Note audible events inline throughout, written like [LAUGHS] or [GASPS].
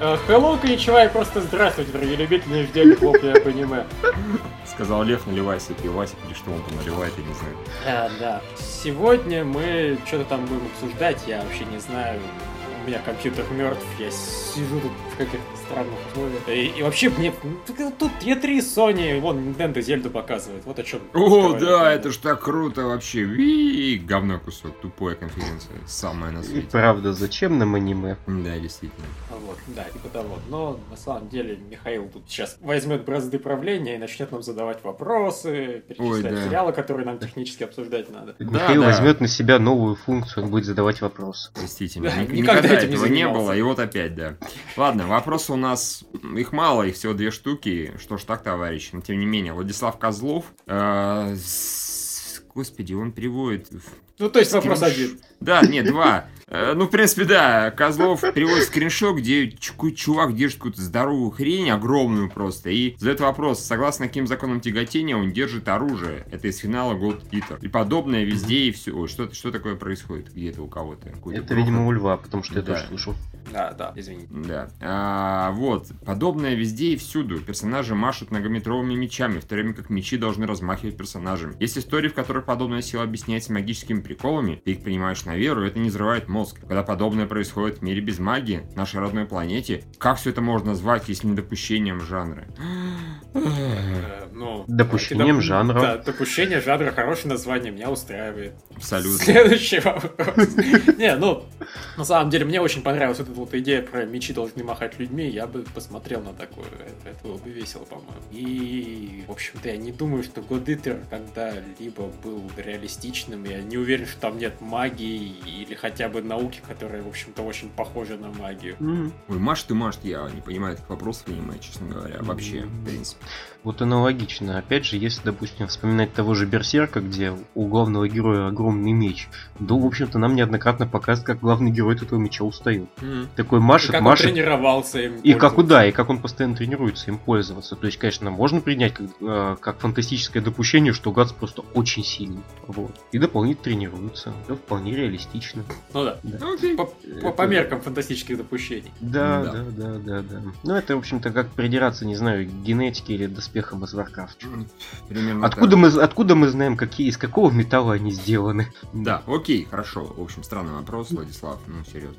Э, Hello, коничевая, просто здравствуйте, дорогие любители ждем хлопья аниме. Сказал Лев, наливай себе пивасик, или что он там наливает, я не знаю. А, да. Сегодня мы что-то там будем обсуждать, я вообще не знаю. У меня компьютер мертв, я сижу тут в каких-то странных условиях. И, и вообще мне... ну, Тут E3 Sony, вон Nintendo Зельду показывает, вот о чем. О, да, это ж так круто вообще. Ви, говно кусок, тупая конференция. Самая на И свете. правда, зачем нам аниме? Да, действительно. Вот, да, типа того. Но на самом деле Михаил тут сейчас возьмет бразды правления и начнет нам задавать вопросы, перечислять да. сериалы, которые нам технически обсуждать надо. Михаил да. возьмет на себя новую функцию, он будет задавать вопросы. Действительно. Да, Ник- никогда Никогда этим не этого не занимался. было, и вот опять, да. Ладно, вопросы у нас, их мало, их всего две штуки. Что ж так, товарищи. Но тем не менее, Владислав Козлов, э, господи, он переводит Ну, то есть вопрос один. Да, нет, два. Э, Ну, в принципе, да. Козлов переводит скриншот, где чувак держит какую-то здоровую хрень, огромную просто, и задает вопрос, согласно каким законам тяготения он держит оружие. Это из финала Gold Eater. И подобное везде, и все. Ой, что, что такое происходит где-то у кого-то? Это, видимо, у льва, потому что я Да. тоже слышал. Да, да, извините. Да. А, вот. Подобное везде и всюду. Персонажи машут многометровыми мечами, в то время как мечи должны размахивать персонажами. Есть истории, в которых подобная сила объясняется магическими приколами, ты их принимаешь на веру, это не взрывает мозг. Когда подобное происходит в мире без магии, нашей родной планете, как все это можно назвать, если не допущением жанра? Э, ну, [GASPS] Допущением доп- жанра. Да, допущение жанра хорошее название, меня устраивает. Абсолютно. Следующий вопрос. [LAUGHS] Не, ну, на самом деле, мне очень понравилась вот эта вот идея про мечи должны махать людьми. Я бы посмотрел на такое. Это, это было бы весело, по-моему. И, в общем-то, я не думаю, что Eater когда-либо был реалистичным. Я не уверен, что там нет магии или хотя бы науки, которая, в общем-то, очень похожа на магию. М, Ой, маш ты, маш, я не понимаю этих вопросов, понимаю, честно говоря, вообще, в принципе. Вот аналогично. Опять же, если, допустим, вспоминать того же Берсерка, где у главного героя огромный меч, да, в общем-то, нам неоднократно показывают, как главный герой от этого меча устает. Такой И машет, как он машет, тренировался им. И как пользоваться. да, и как он постоянно тренируется им пользоваться. То есть, конечно, можно принять как, э, как фантастическое допущение, что Гац просто очень сильный. Вот. И дополнительно тренируется. Это вполне реалистично. Ну да. Ну, окей. По, по- по меркам фантастических допущений. Да, Да. да, да, да, да. Ну, это, в общем-то, как придираться, не знаю, к генетике или доспехам из Warcraft. Примерно Откуда так. мы, откуда мы знаем, какие, из какого металла они сделаны? Да, окей, хорошо. В общем, странный вопрос, Владислав, ну, серьезно.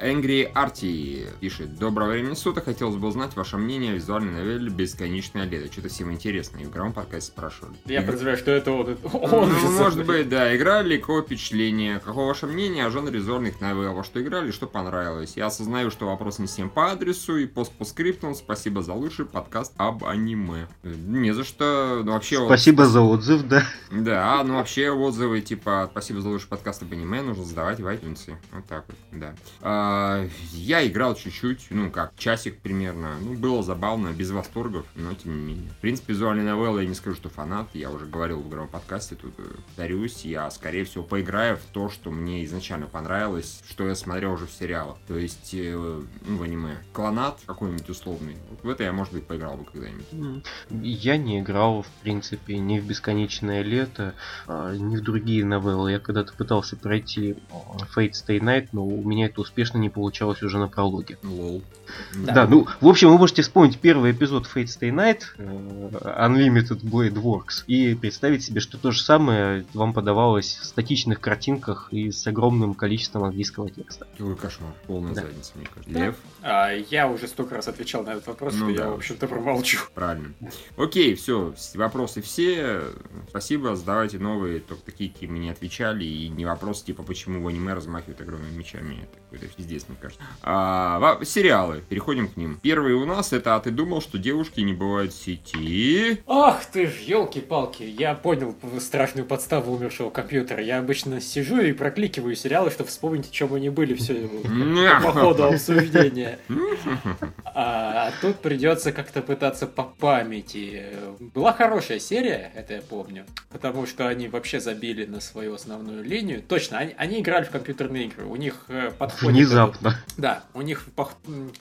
Angry Арти пишет. Доброго времени суток, хотелось бы узнать ваше мнение о визуальной новелле «Бесконечное лето». Что-то всем интересно, и в игровом подкасте спрашивали. Я подозреваю, что это вот это- Ну, он же может быть, да. Играли, какое впечатление? Какое ваше мнение о жанре визуальных новелл? Во что играли, что понравилось? Я осознаю, что вопрос не всем по адресу и пост по скриптам. Спасибо за лучший подкаст об аниме. Не за что. Ну, вообще, вот- Спасибо за отзыв, да. да, ну вообще отзывы типа «Спасибо за лучший подкаст об аниме» нужно задавать в iTunes. Вот так вот, да. А, я играл чуть-чуть, ну как, часик примерно. Ну, было забавно, без восторгов, но тем не менее. В принципе, визуальные новеллы я не скажу, что фанат. Я уже говорил в игровом подкасте, тут э, повторюсь. Я, скорее всего, поиграю в то, что мне изначально понравилось, что я смотрел уже в сериалах. То есть, э, ну, в аниме. Клонат какой-нибудь условный. Вот в это я, может быть, поиграл бы когда-нибудь. Я не играл, в принципе, ни в «Бесконечное лето», а, ни в другие новеллы. Я когда-то пытался пройти а, Fate Stay Night, но у меня это успешно не получалось уже на прологе. Лол. Да. ну, в общем, вы можете вспомнить первый эпизод Fate Stay Night, э, Unlimited Blade Works, и представить себе, что то же самое вам подавалось в статичных картинках и с огромным количеством английского текста. Какой кошмар. Полная Да. задница, мне кажется. Лев? А, я уже столько раз отвечал на этот вопрос, Ну что да. я, в общем-то, промолчу. Правильно. Окей, все, вопросы все. Спасибо, задавайте новые, только такие, какие мы не отвечали. И не вопросы, типа, почему в аниме размахивают огромными мечами. Это какой-то пиздец, мне кажется. А, сериалы, переходим к ним. Первый у нас это «А ты думал, что девушки не бывают в сети?» Ах ты ж, елки-палки, я понял страшную подставу умершего компьютера. Я обычно сижу и прокликиваю сериалы, чтобы вспомнить, о чем они были все по ходу обсуждения. А, а тут придется как-то пытаться по памяти. была хорошая серия, это я помню, потому что они вообще забили на свою основную линию. Точно, они, они играли в компьютерные игры, у них э, подходит... Внезапно. да, у них,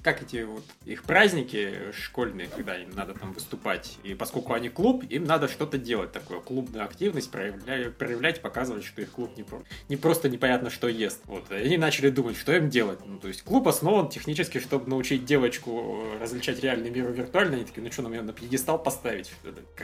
как эти вот, их праздники школьные, когда им надо там выступать, и поскольку они клуб, им надо что-то делать такое, клубную активность проявлять, проявлять показывать, что их клуб не, не просто непонятно что ест. Вот, и они начали думать, что им делать. Ну, то есть клуб основан технически, чтобы научить девочку э, различать реальный мир и виртуальный. Они такие, ну что, нам ее на пьедестал поставить?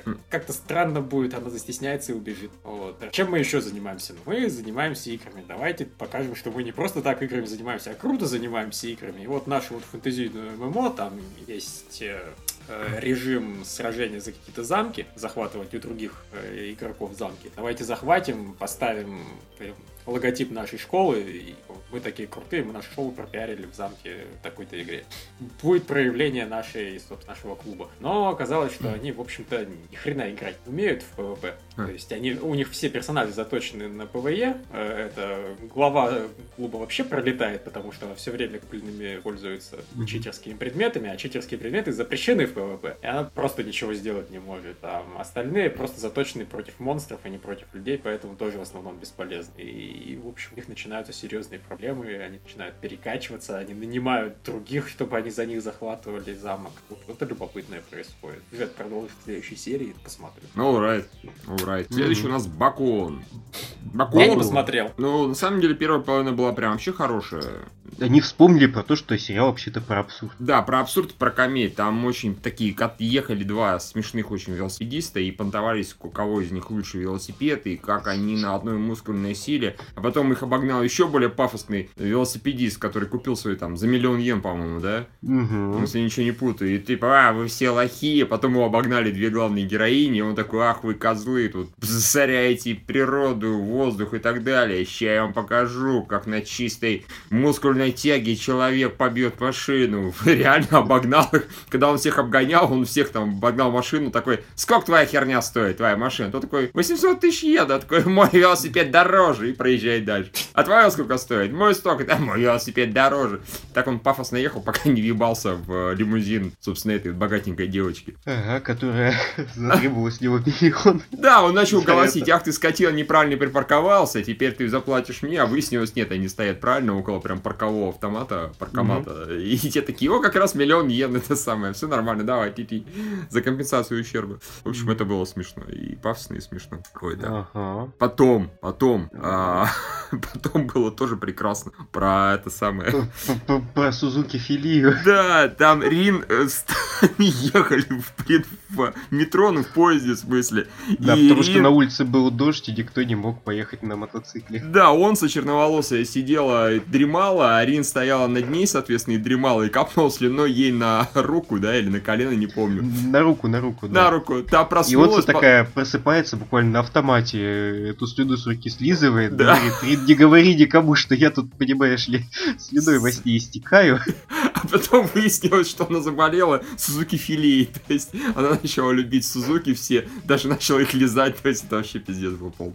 Хм. Как-то странно будет, она застесняется и убежит. Вот. А Чем мы еще занимаемся? Ну, мы занимаемся играми. Давайте покажем, что мы не просто так играми занимаемся, а круто занимаемся играми. И вот нашу вот фэнтезийную ММО, там есть э, э, режим сражения за какие-то замки, захватывать у других игроков замки. Давайте захватим, поставим логотип нашей школы, и мы такие крутые, мы нашу школу пропиарили в замке в такой-то игре. Будет проявление нашей, собственно, нашего клуба. Но оказалось, что они, в общем-то, ни хрена играть не умеют в PvP. То есть они, у них все персонажи заточены на PvE. Э, Это глава клуба вообще пролетает, потому что она все время пыльными пользуется читерскими предметами, а читерские предметы запрещены в PvP. И она просто ничего сделать не может. А остальные просто заточены против монстров, а не против людей, поэтому тоже в основном бесполезны. И, в общем, у них начинаются серьезные проблемы, они начинают перекачиваться, они нанимают других, чтобы они за них захватывали замок. Вот это любопытное происходит. Ребят, продолжим в следующей серии, посмотрим. Ну, alright. Alright. Следующий Мгм. у нас Бакон. Бакон. Я не посмотрел. Ну, на самом деле, первая половина была прям вообще хорошая. Они вспомнили про то, что сериал вообще-то про абсурд. Да, про абсурд, про комедию. Там очень такие, как ехали два смешных очень велосипедиста и понтовались, у кого из них лучше велосипед, и как они на одной мускульной силе. А потом их обогнал еще более пафосный велосипедист, который купил свой там за миллион йен, по-моему, да? Угу. Если ничего не путаю. И типа, а, вы все лохи, потом его обогнали две главные героини, и он такой, ах, вы козлы, тут засоряете природу, воздух и так далее. Сейчас я вам покажу, как на чистой мускульной тяге человек побьет машину. [LAUGHS] Реально обогнал их. Когда он всех обгонял, он всех там обогнал машину, такой, сколько твоя херня стоит, твоя машина? Тот такой, 800 тысяч а такой, мой велосипед дороже, и проезжает дальше. А твоя сколько стоит? Мой столько, да, мой велосипед дороже. Так он пафосно ехал, пока не въебался в э, лимузин, собственно, этой богатенькой девочки. Ага, которая [LAUGHS] затребовала с него миллион. Да, он начал голосить, ах ты скотина, неправильно припарковался, теперь ты заплатишь мне, а выяснилось, нет, они стоят правильно около прям паркового автомата, паркомата. И [LAUGHS] те такие, о, как раз миллион йен, [LAUGHS] это самое, все нормально, давай, ти за компенсацию ущерба. В общем, это было смешно, и пафосно, и смешно. Ой, да. Ага. Потом, потом, а, [LAUGHS] потом было тоже прекрасно про это самое. Про Сузуки Филию. Да, там Рин э, с- они ехали в, пред- в метро, ну в поезде в смысле. Да, И потому что Рин- на улице был дождь, и никто не мог поехать на мотоцикле. Да, он со черноволосая сидела, дремала, а Рин стояла над ней, соответственно, и дремала, и капнул слюной ей на руку, да, или на колено, не помню. На руку, на руку, На да. руку, та И вот проснулась. такая просыпается буквально на автомате, эту слюду с руки слизывает, Да. говорит, «Рин, не говори никому, что я тут, понимаешь ли, [LAUGHS] слюдой во сне истекаю. [LAUGHS] А потом выяснилось, что она заболела Сузуки филией. [LAUGHS] То есть она начала любить Сузуки все, даже начала их лизать. То есть это вообще пиздец был пол.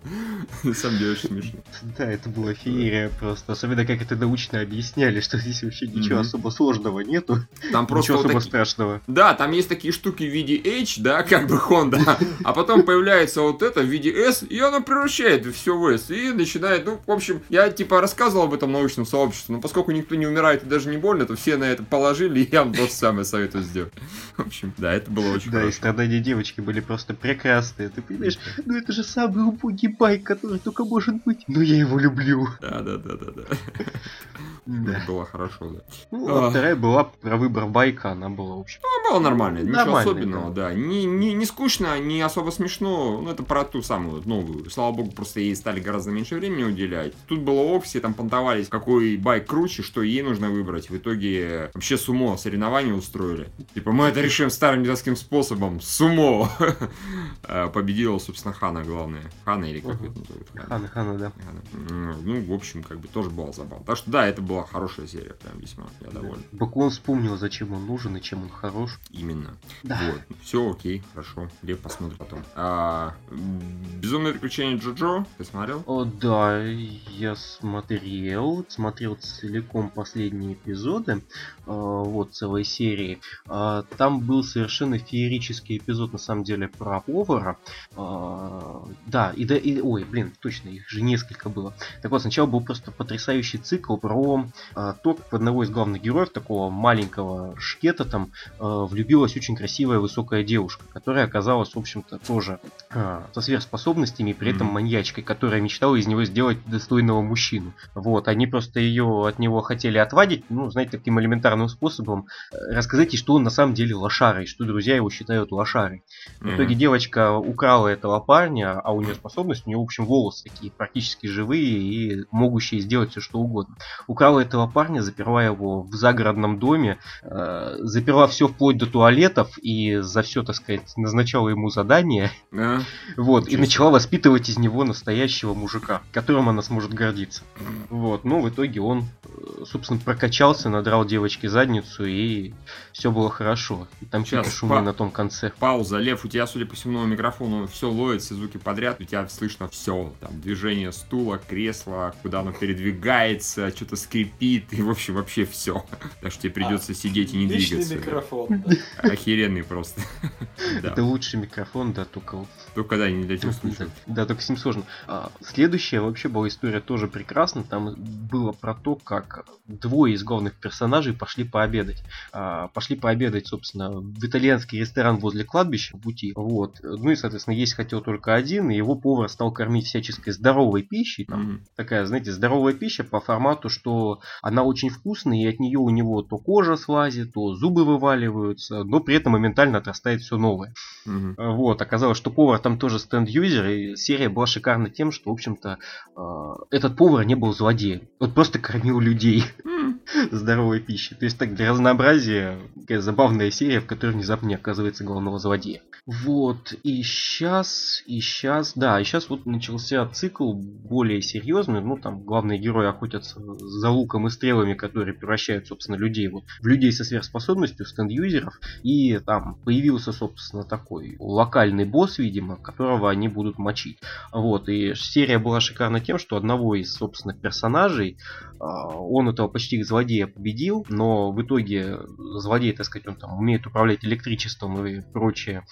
На самом деле очень смешно. Да, это была феерия просто. Особенно как это научно объясняли, что здесь вообще ничего Мгм. особо сложного нету. Там просто ничего вот особо таки- страшного. Да, там есть такие штуки в виде H, да, [LAUGHS] как бы Honda, а потом появляется вот это в виде S, и она превращает все в S, и начинает, ну, в общем, я типа рассказывал об этом научном сообществе, но поскольку никто не умирает и даже не больно, то все на это положили, и я вам то же самое советую сделать. [LAUGHS] В общем, да, это было очень Да, и хорошо. страдания девочки были просто прекрасные. Ты понимаешь, ну это же самый убогий байк, который только может быть. Но я его люблю. Да, да, да, да, да. [LAUGHS] Да. Было хорошо, да. Ну, а А. вторая была про выбор байка, она была, в общем. Ну, было нормально, ничего Нормально, особенного, да. Не, не, не скучно, не особо смешно. Ну, это про ту самую новую. Слава богу, просто ей стали гораздо меньше времени уделять. Тут было ок, все там понтовались, какой байк круче, что ей нужно выбрать. В итоге вообще сумо соревнования устроили. Типа, мы это решим старым детским способом. Сумо! [LAUGHS] А, Победила, собственно, Хана, главное. Хана или как это называют? Хана. Хана, да. Ну, в общем, как бы тоже было забавно. Так что да, это была была хорошая серия, прям весьма, я доволен. Баклон вспомнил, зачем он нужен и чем он хорош. Именно. Да. Вот. Все окей, хорошо. Лев посмотрим потом. А, Безумное приключение Джоджо, ты смотрел? О, да, я смотрел, смотрел целиком последние эпизоды, э, вот, целой серии. А, Там был совершенно феерический эпизод, на самом деле, про повара. А, Да, и да, и, ой, блин, точно, их же несколько было. Так вот, сначала был просто потрясающий цикл про а, то, как в одного из главных героев, такого маленького шкета, там, э, влюбилась очень красивая высокая девушка, которая оказалась, в общем-то, тоже а, со сверхспособностями, при этом маньячкой, которая мечтала из него сделать достойного мужчину. Вот, они просто ее от него хотели отвадить, ну, знаете, таким элементарным способом э, рассказать ей, что он на самом деле лошарой, что друзья его считают лошарой. В итоге девочка украла этого парня, а у нее способность, у нее, в общем, волосы такие практически живые и могущие сделать все что угодно. Украла этого парня, заперла его в загородном доме, э, заперла все вплоть до туалетов и за все, так сказать, назначала ему задание. Да. Вот, и Ничего начала воспитывать из него настоящего мужика, которым она сможет гордиться. Вот, ну, в итоге он, э, собственно, прокачался, надрал девочке задницу, и все было хорошо. И там какие-то шумы на том конце. Пауза. Лев, у тебя, судя по всему, микрофону все ловит, все звуки подряд, у тебя слышно все. Там движение стула, кресла, куда оно передвигается, что-то скрипит, и, в общем, вообще все. Так что тебе придется сидеть и не двигаться. микрофон. [LAUGHS] да. Охеренный просто. Это лучший микрофон, да, только Только да, не этих Да, случаев. да, только с ним сложно. А, следующая вообще была история тоже прекрасна. Там было про то, как двое из главных персонажей пошли пообедать. А, пошли пообедать, собственно, в итальянский ресторан возле кладбища в пути. Вот. Ну и, соответственно, есть хотел только один, и его повар стал кормить всяческой здоровой пищей. Там, Мгм. такая, знаете, здоровая пища по формату, что она очень вкусная, и от нее у него то кожа слазит, то зубы вываливаются, но при этом моментально отрастает все новое. Э, Вот, оказалось, что повар там тоже стенд-юзер, и серия была шикарна тем, что, в общем-то, э, этот повар не был злодеем. Он просто кормил людей [LAUGHS] здоровой пищей. То есть так для разнообразия такая забавная серия, в которой внезапно не оказывается главного злодея. Вот, и сейчас, и сейчас, да, и сейчас вот начался цикл более серьезный, ну там главные герои охотятся за луком и стрелами, которые превращают, собственно, людей вот в людей со сверхспособностью, стенд-юзеров, и там появился, собственно, такой локальный босс, видимо, которого они будут мочить. Вот, и серия была шикарна тем, что одного из, собственно, персонажей, а, он этого почти злодея победил, но в итоге злодей, так сказать, он там умеет управлять электричеством и прочее,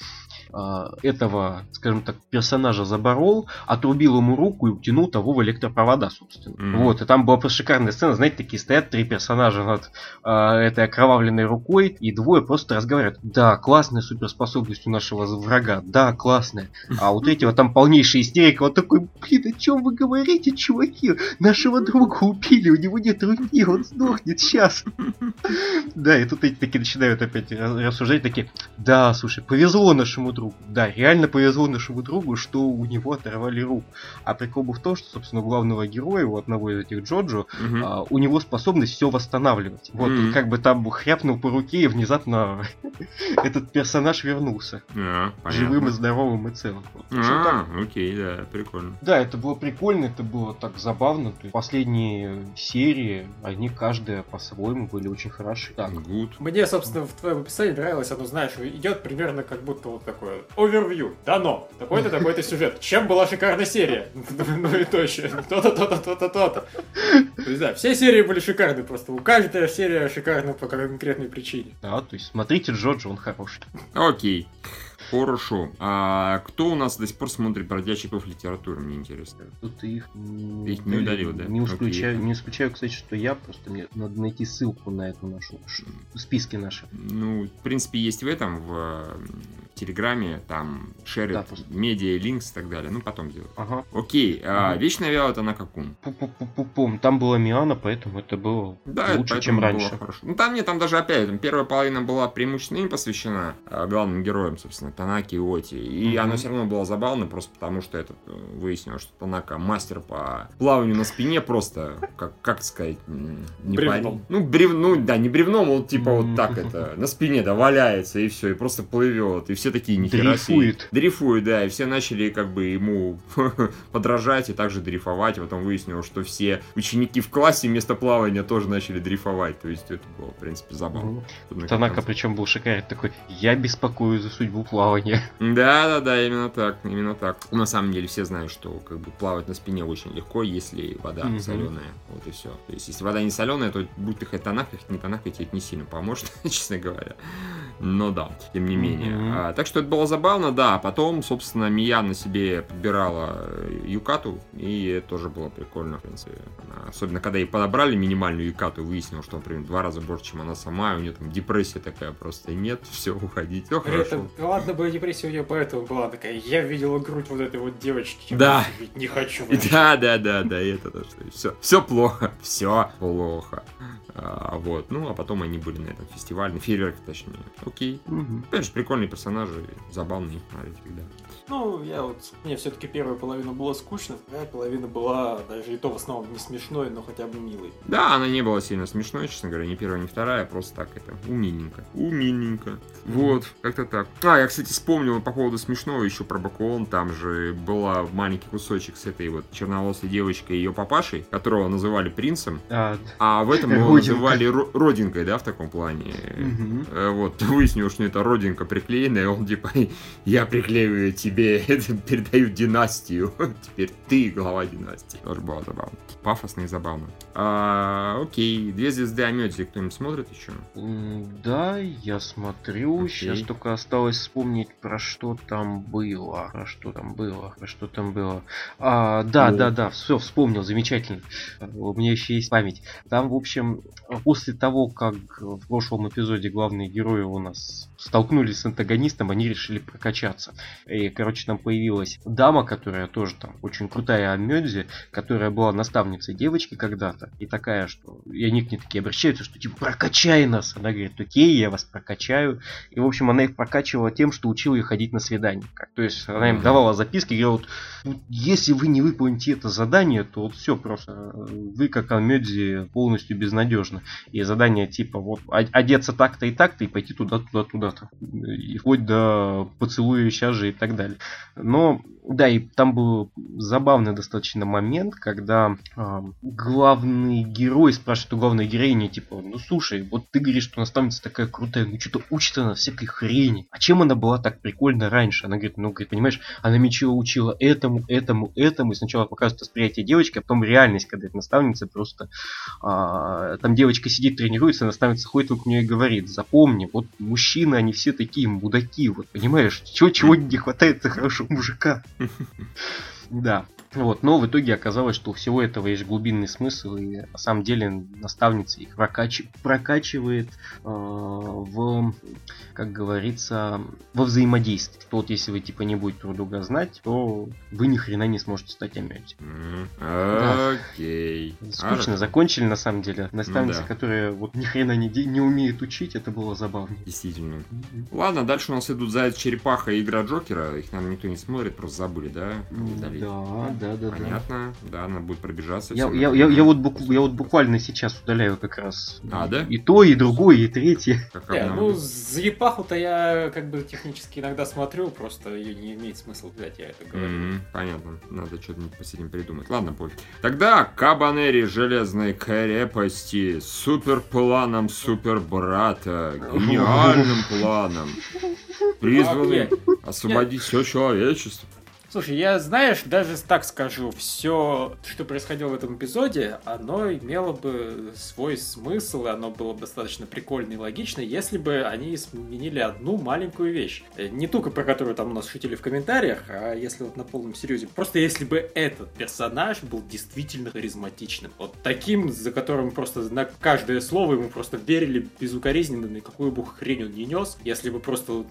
а, этого, скажем так, персонажа заборол, отрубил ему руку и утянул того в электропровода, собственно. Мгм. Вот, и там была просто шикарная сцена, знаете, такие стоят три персонажа над а, этой окровавленной рукой, и двое просто разговаривают. Да, классная суперспособность у нашего врага, да, классная. А у третьего там полнейшая истерика, он такой, блин, о чем вы говорите, чуваки? Нашего друга убили, у него нет руки, он сдохнет сейчас. [LAUGHS] Да, и тут эти такие начинают опять рассуждать, такие, да, слушай, повезло нашему другу. Да, реально повезло нашему другу, что у него оторвали руку. А прикол был в том, что, собственно, главного героя, у одного из этих Джоджо, а, у него способность все восстанавливать. Вот, как бы там хряпнул по руке, и внезапно [LAUGHS] этот персонаж вернулся. А. Живым и здоровым и целым. Вот. А, так. окей, да, прикольно. Да, это было прикольно, это было так забавно. То есть последние серии, они каждая по-своему были очень хороши. Так, Good. Мне, собственно, в твоем описании нравилось, оно, знаешь, идет примерно как будто вот такое овервью. Дано. Такой-то, такой-то сюжет. Чем была шикарная серия? [LAUGHS] Ну и точно. То-то, то-то, то-то, то-то. То есть, да, все серии были шикарны просто. У каждой серия шикарна по конкретной причине. да, то есть смотрите Джорджа, он хороший. Окей. Хорошо. А кто у нас до сих пор смотрит бродячий пов литературы, мне интересно. Тут их, Ты их не удалил, да? Не исключаю, Окей. не исключаю, кстати, что я просто мне надо найти ссылку на эту нашу списке наши. Ну, в принципе, есть в этом, в Телеграме, там, Да, шерит, просто. медиа, линкс и так далее. Ну, потом сделаю. Ага. Окей, а, Мгм. Вечная Виола это на каком? Пу-пу-пу-пум. Там была Миана, поэтому это было Да, это лучше, поэтому чем было раньше. хорошо. Ну, там нет, там даже опять, там первая половина была преимущественно им посвящена а, главным героям, собственно, Танаки и Оти. И Мгм. она все равно была забавна, просто потому что это э, выяснилось, что Танака мастер по плаванию на спине просто, как, как сказать, не Бревном. парень. Ну, брев, ну, да, не бревном, он типа вот так это, на спине, да, валяется, и все, и просто плывет. И все все такие нихера себе. Дрейфует. Дрейфует, да, и все начали как бы ему [LAUGHS] подражать и также дрейфовать, и потом выяснилось, что все ученики в классе вместо плавания тоже начали дрейфовать, то есть это было, в принципе, забавно. Как Танака причем был шикарен такой, я беспокоюсь за судьбу плавания. Да, да, да, именно так, именно так. На самом деле все знают, что как бы плавать на спине очень легко, если вода Мгм. соленая. Вот и все. То есть, если вода не соленая, то будь ты хоть тонака, хоть не тонака, тебе это не сильно поможет, [LAUGHS] честно говоря. Но да, тем не менее. Мгм. А, так что это было забавно, да. А Потом, собственно, Мия на себе подбирала э, Юкату, и это тоже было прикольно, в принципе. Особенно, когда ей подобрали минимальную Юкату, выяснилось, что, например, в два раза больше, чем она сама, и у нее там депрессия такая просто нет, [LAUGHS] все, уходить, все хорошо. этом, ладно бы депрессия у нее поэтому была такая, я видела грудь вот этой вот девочки. Да. ведь Не хочу. [LAUGHS] Да, да, да, да, и это тоже. Все, все плохо, [LAUGHS] все плохо. А, вот, ну, а потом они были на этом фестивале, на фейерверке, точнее. Окей. Мгм. Опять же, прикольные персонажи, забавные смотреть всегда. Ну, я вот, мне все-таки первая половина была скучно, вторая половина была даже и то в основном не смешной, но хотя бы милой. Да, она не была сильно смешной, честно говоря, ни первая, ни вторая, просто так это, умильненько. Умильненько. Вот, как-то так. А, я, кстати, вспомнил по поводу смешного еще про Бакуон, там же была маленький кусочек с этой вот черноволосой девочкой и ее папашей, которого называли принцем, А, а в этом его Родинка. называли ро- родинкой, да, в таком плане. Э, Вот, [LAUGHS] выяснилось, что это родинка приклеенная, он типа, [LAUGHS] я приклеиваю тебе, [LAUGHS] передаю династию. [LAUGHS] Теперь ты глава династии. Тоже было забавно. Пафосно и забавно. А, окей, две звезды Амёдзи кто-нибудь смотрит еще? Да, я смотрю. Окей. Сейчас только осталось вспомнить, про что там было. Про что там было. Про что там было. А, да, О. да, да, все, вспомнил, замечательно. А, У меня еще есть память. Там, в общем, после того, как в прошлом эпизоде главные герои у нас столкнулись с антагонистом, они решили прокачаться. И, короче, там появилась дама, которая тоже там очень крутая Амёдзи, которая была наставницей девочки когда-то. И такая, что... И они к ней такие обращаются, что типа прокачай нас. Она говорит, окей, я вас прокачаю. И, в общем, она их прокачивала тем, что учила их ходить на свидание. То есть она им давала записки, говорила, вот, если вы не выполните это задание, то вот все просто. Вы как Амёдзи полностью безнадежны. И задание типа вот одеться так-то и так-то и пойти туда, туда, туда-то. И вплоть до поцелуя сейчас же и так далее. Но, да, и там был забавный достаточно момент, когда а, главный герой спрашивает у главной героини, типа, ну слушай, вот ты говоришь, что наставница такая крутая, ну что-то учит она всякой хрени. А чем она была так прикольно раньше? Она говорит, ну, говорит, понимаешь, она мечила учила этому, этому, этому, и сначала показывает восприятие девочки, а потом реальность, когда эта наставница просто... а, там девочка сидит, тренируется, наставница ходит вокруг нее и говорит, запомни, вот они все такие мудаки, вот понимаешь, чего, чего не хватает за хорошего мужика. [LAUGHS] Да. Вот, но в итоге оказалось, что у всего этого есть глубинный смысл, и на самом деле наставница их прокач- прокачивает э, в, как говорится, во взаимодействии. Что вот если вы типа не будете друг друга знать, то вы ни хрена не сможете стать амёти. М, Да. Окей. Скучно Хорошо. закончили на самом деле. Наставница, да. которая вот ни хрена не, де- не умеет учить, это было забавно. Действительно. Ладно, дальше у нас идут Заяц Черепаха и Игра Джокера. Их, наверное, никто не смотрит, просто забыли, да? Удалить. Да, да, да, да. Понятно, да, надо будет пробежаться. Я, я, я, я, вот бук- я вот буквально сейчас удаляю как раз. А, да? И то, и другое, и третье. [LAUGHS] Как обнаружил. ну, Зрепаху-то я как бы технически иногда смотрю, просто ее не имеет смысла взять, я это говорю. Мгм, понятно. Надо что-нибудь этим придумать. Ладно, пофиг. Тогда Кабанери Железной крепости с суперпланом супербрата, гениальным [LAUGHS] планом, призванным Окей. освободить все человечество. Слушай, я, знаешь, даже так скажу, все, что происходило в этом эпизоде, оно имело бы свой смысл, и оно было бы достаточно прикольно и логично, если бы они сменили одну маленькую вещь. Э, Не только про которую там у нас шутили в комментариях, а если вот на полном серьезе. Просто если бы этот персонаж был действительно харизматичным. Вот таким, за которым просто на каждое слово ему просто верили безукоризненно, на какую бы хрень он не нес. Если бы просто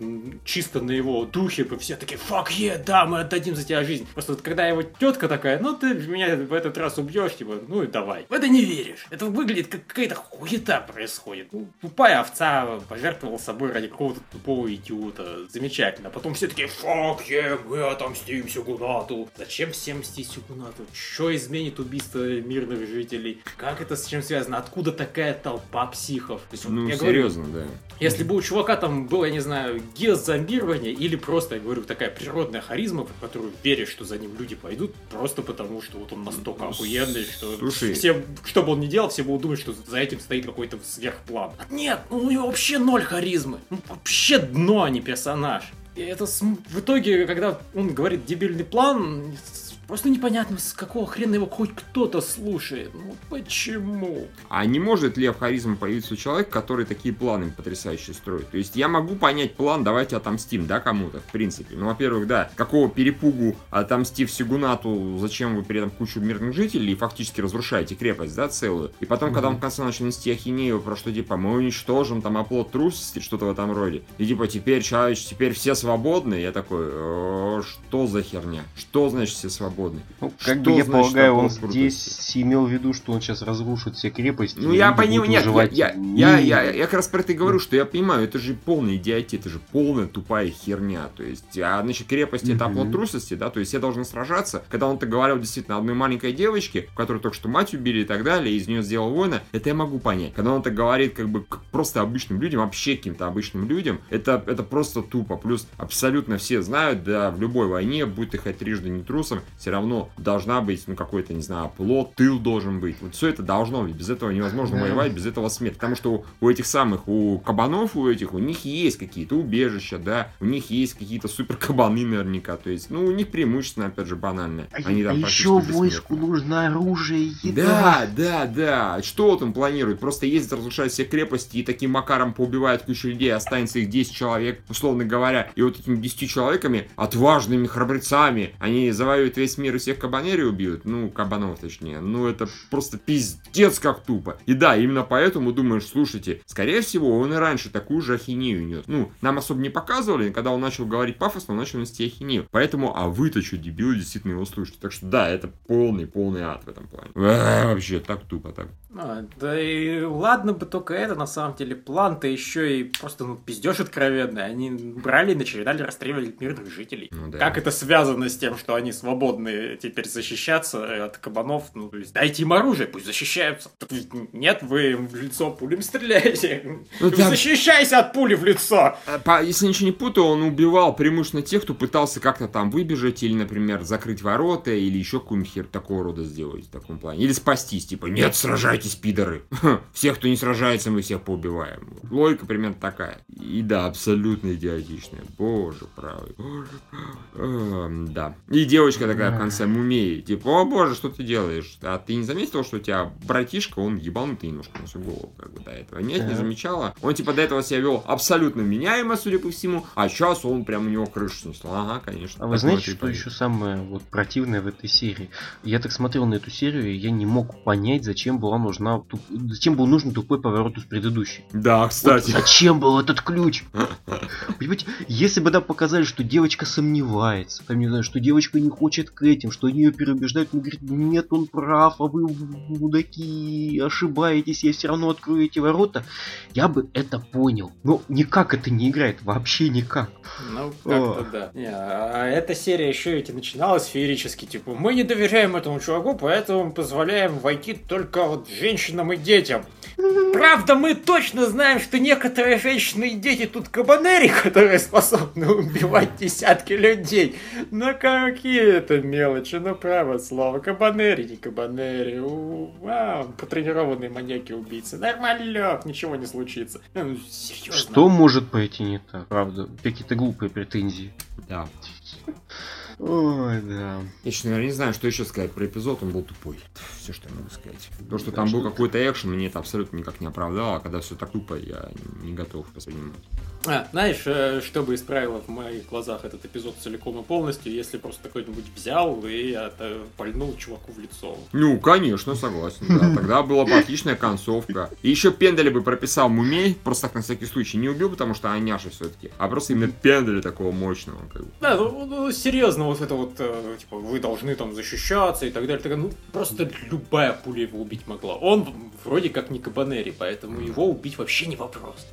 чисто на его духе бы все такие «Фак е, да, мы отдадим за тебя жизнь. Просто вот когда его тетка такая, ну ты меня в этот раз убьешь, типа, ну и давай. В это не веришь. Это выглядит как какая-то хуета происходит. Ну, тупая овца пожертвовала собой ради какого-то тупого идиота. Замечательно. Потом все таки фак, yeah, мы отомстим Сюгунату. Зачем всем мстить Сюгунату? Что изменит убийство мирных жителей? Как это с чем связано? Откуда такая толпа психов? То есть, Ну, я говорю, серьезно, да. если бы у чувака там было, я не знаю, геозомбирование или просто, я говорю, такая природная харизма, в которую веришь, что за ним люди пойдут, просто потому, что вот он настолько Ну, охуенный, что слушай. все, что бы он ни делал, все будут думать, что за этим стоит какой-то сверхплан. А Нет, ну у него вообще ноль харизмы. Ну, вообще дно, а не персонаж. И это см- в итоге, когда он говорит дебильный план, с- просто непонятно, с какого хрена его хоть кто-то слушает. Ну почему? А не может ли в харизма появиться у человека, который такие планы потрясающие строит? То есть я могу понять план, давайте отомстим, да, кому-то, в принципе. Ну, во-первых, да, какого перепугу, отомстив Сигунату, зачем вы при этом кучу мирных жителей и фактически разрушаете крепость, да, целую? И потом, когда он в конце начал нести ахинею про что, типа, мы уничтожим там оплот трусости, что-то в этом роде. И типа, теперь, человеч, теперь все свободны. Я такой, «Э, что за херня? Что значит все свободны? Ну, как Что бы я полагаю, он здесь имел в виду, что он сейчас разрушит все крепости. Ну, я понимаю, нет, я, я, я, я, я как раз про это и говорю, что я понимаю, это же полная идиотия, это же полная тупая херня, то есть, а, значит, крепость это оплот трусости, да, то есть все должны сражаться, когда он так говорил действительно одной маленькой девочке, которую только что мать убили и так далее, и из нее сделал воина, это я могу понять. Когда он так говорит, как бы, просто обычным людям, вообще каким-то обычным людям, это, это просто тупо, плюс абсолютно все знают, да, в любой войне, будь ты хоть трижды не трусом, все равно должна быть, ну, какой-то, не знаю, плод, тыл должен быть, вот все это должно быть, без этого невозможно воевать, без этого смерть, потому что у, этих самых, у кабанов, у этих, у них есть какие-то убежища, да, у них есть какие-то супер кабаны наверняка, то есть, ну, у них преимущественно, опять же, банальное. А, Они а там еще войску нужно оружие, еда. Да, да, да. Что вот он планирует? Просто ездить, разрушать все крепости и таким макаром поубивает кучу людей, останется их 10 человек, условно говоря. И вот этими 10 человеками, отважными храбрецами, они завоюют весь мир и всех кабанери убьют. Ну, кабанов точнее. Ну, это просто пиздец как тупо. И да, именно поэтому думаешь, слушайте, скорее всего, он и раньше такую же ахинею нес. Ну, нам особо не показывали, когда он начал говорить пафосно, он начал нести ахинею. Поэтому, а вы-то что, дебилы, действительно его слушаете. Так что да, это полный, полный ад в этом плане. Э, Вообще, так тупо, так. А, да и ладно бы только это, на самом деле, план-то еще и просто ну, пиздеж откровенный. Они брали и начинали расстреливать мирных жителей. Ну да. Как это связано с тем, что они свободны теперь защищаться от кабанов? Ну, то есть дайте им оружие, пусть защищаются. Нет, вы им в лицо пулем стреляете. Ну, там- Защищайся от пули в лицо! А, Если ничего не путаю, он убивал преимущественно тех, кто пытался как-то там выбежать, или, например, закрыть ворота, или еще какую-нибудь хер такого рода сделать в таком плане. Или спастись, типа, нет, сражайтесь, пидоры. [LAUGHS] Всех, кто не сражается, мы всех поубиваем. Логика примерно такая. И да, абсолютно идиотичная. Боже правый. Боже правый. Эм, Да. И девочка такая в конце мумеи. Типа, о боже, что ты делаешь? А ты не заметил, что у тебя братишка, он ебанутый немножко на всю голову, как бы до этого? Нет, не замечала. Он типа до этого себя вел абсолютно меняемо, судя по всему, а сейчас он прям у него крышу снесла. Ага, конечно. А вы знаете, ты что еще самое вот противное в этой серии? Я так смотрел на эту серию, и я не мог понять, зачем была нужна зачем был нужен тупой поворот из предыдущей. Да, Вот кстати. зачем был этот ключ? [LAUGHS] Понимаете, если бы нам показали, что девочка сомневается, там, не знаю, что девочка не хочет к этим, что они ее переубеждают, он говорит, нет, он прав, а вы мудаки, ошибаетесь, я все равно открою эти ворота, я бы это понял. Но никак это не играет, вообще никак. Ну, как-то да. Не, а эта серия еще ведь и начиналась феерически, типа, мы не доверяем этому чуваку, поэтому позволяем войти только вот женщинам и детям. Правда, мы точно знаем, что некоторые женщины и дети тут кабанери, которые способны убивать десятки людей. Но какие это мелочи, ну право слово. Кабанери, не кабанери. У, вау, потренированные маньяки-убийцы. Нормалек, ничего не случится. Ну, серьезно. Что может пойти не так, правда? Какие-то глупые претензии. Да. Ой, да. Я, честно говоря, не знаю, что еще сказать про эпизод, он был тупой. Все, что я могу сказать. То, что Да, там был какой-то экшен, мне это абсолютно никак не оправдало, а когда все так тупо, я не готов воспринимать. А, знаешь, э, что бы исправило в моих глазах этот эпизод целиком и полностью, если просто какой-нибудь взял и это, пальнул чуваку в лицо. Ну, конечно, согласен, да. [LAUGHS] Тогда была бы отличная концовка. И еще Пенделя бы прописал Мумей, просто так на всякий случай. Не убил, потому что Аняша все-таки, а просто именно Пенделя такого мощного. Как бы. Да, ну, ну, серьезно, вот это вот, э, типа, вы должны там защищаться и так далее. Так, ну, просто любая пуля его убить могла. Он вроде как не Кабанери, поэтому его убить вообще не вопрос.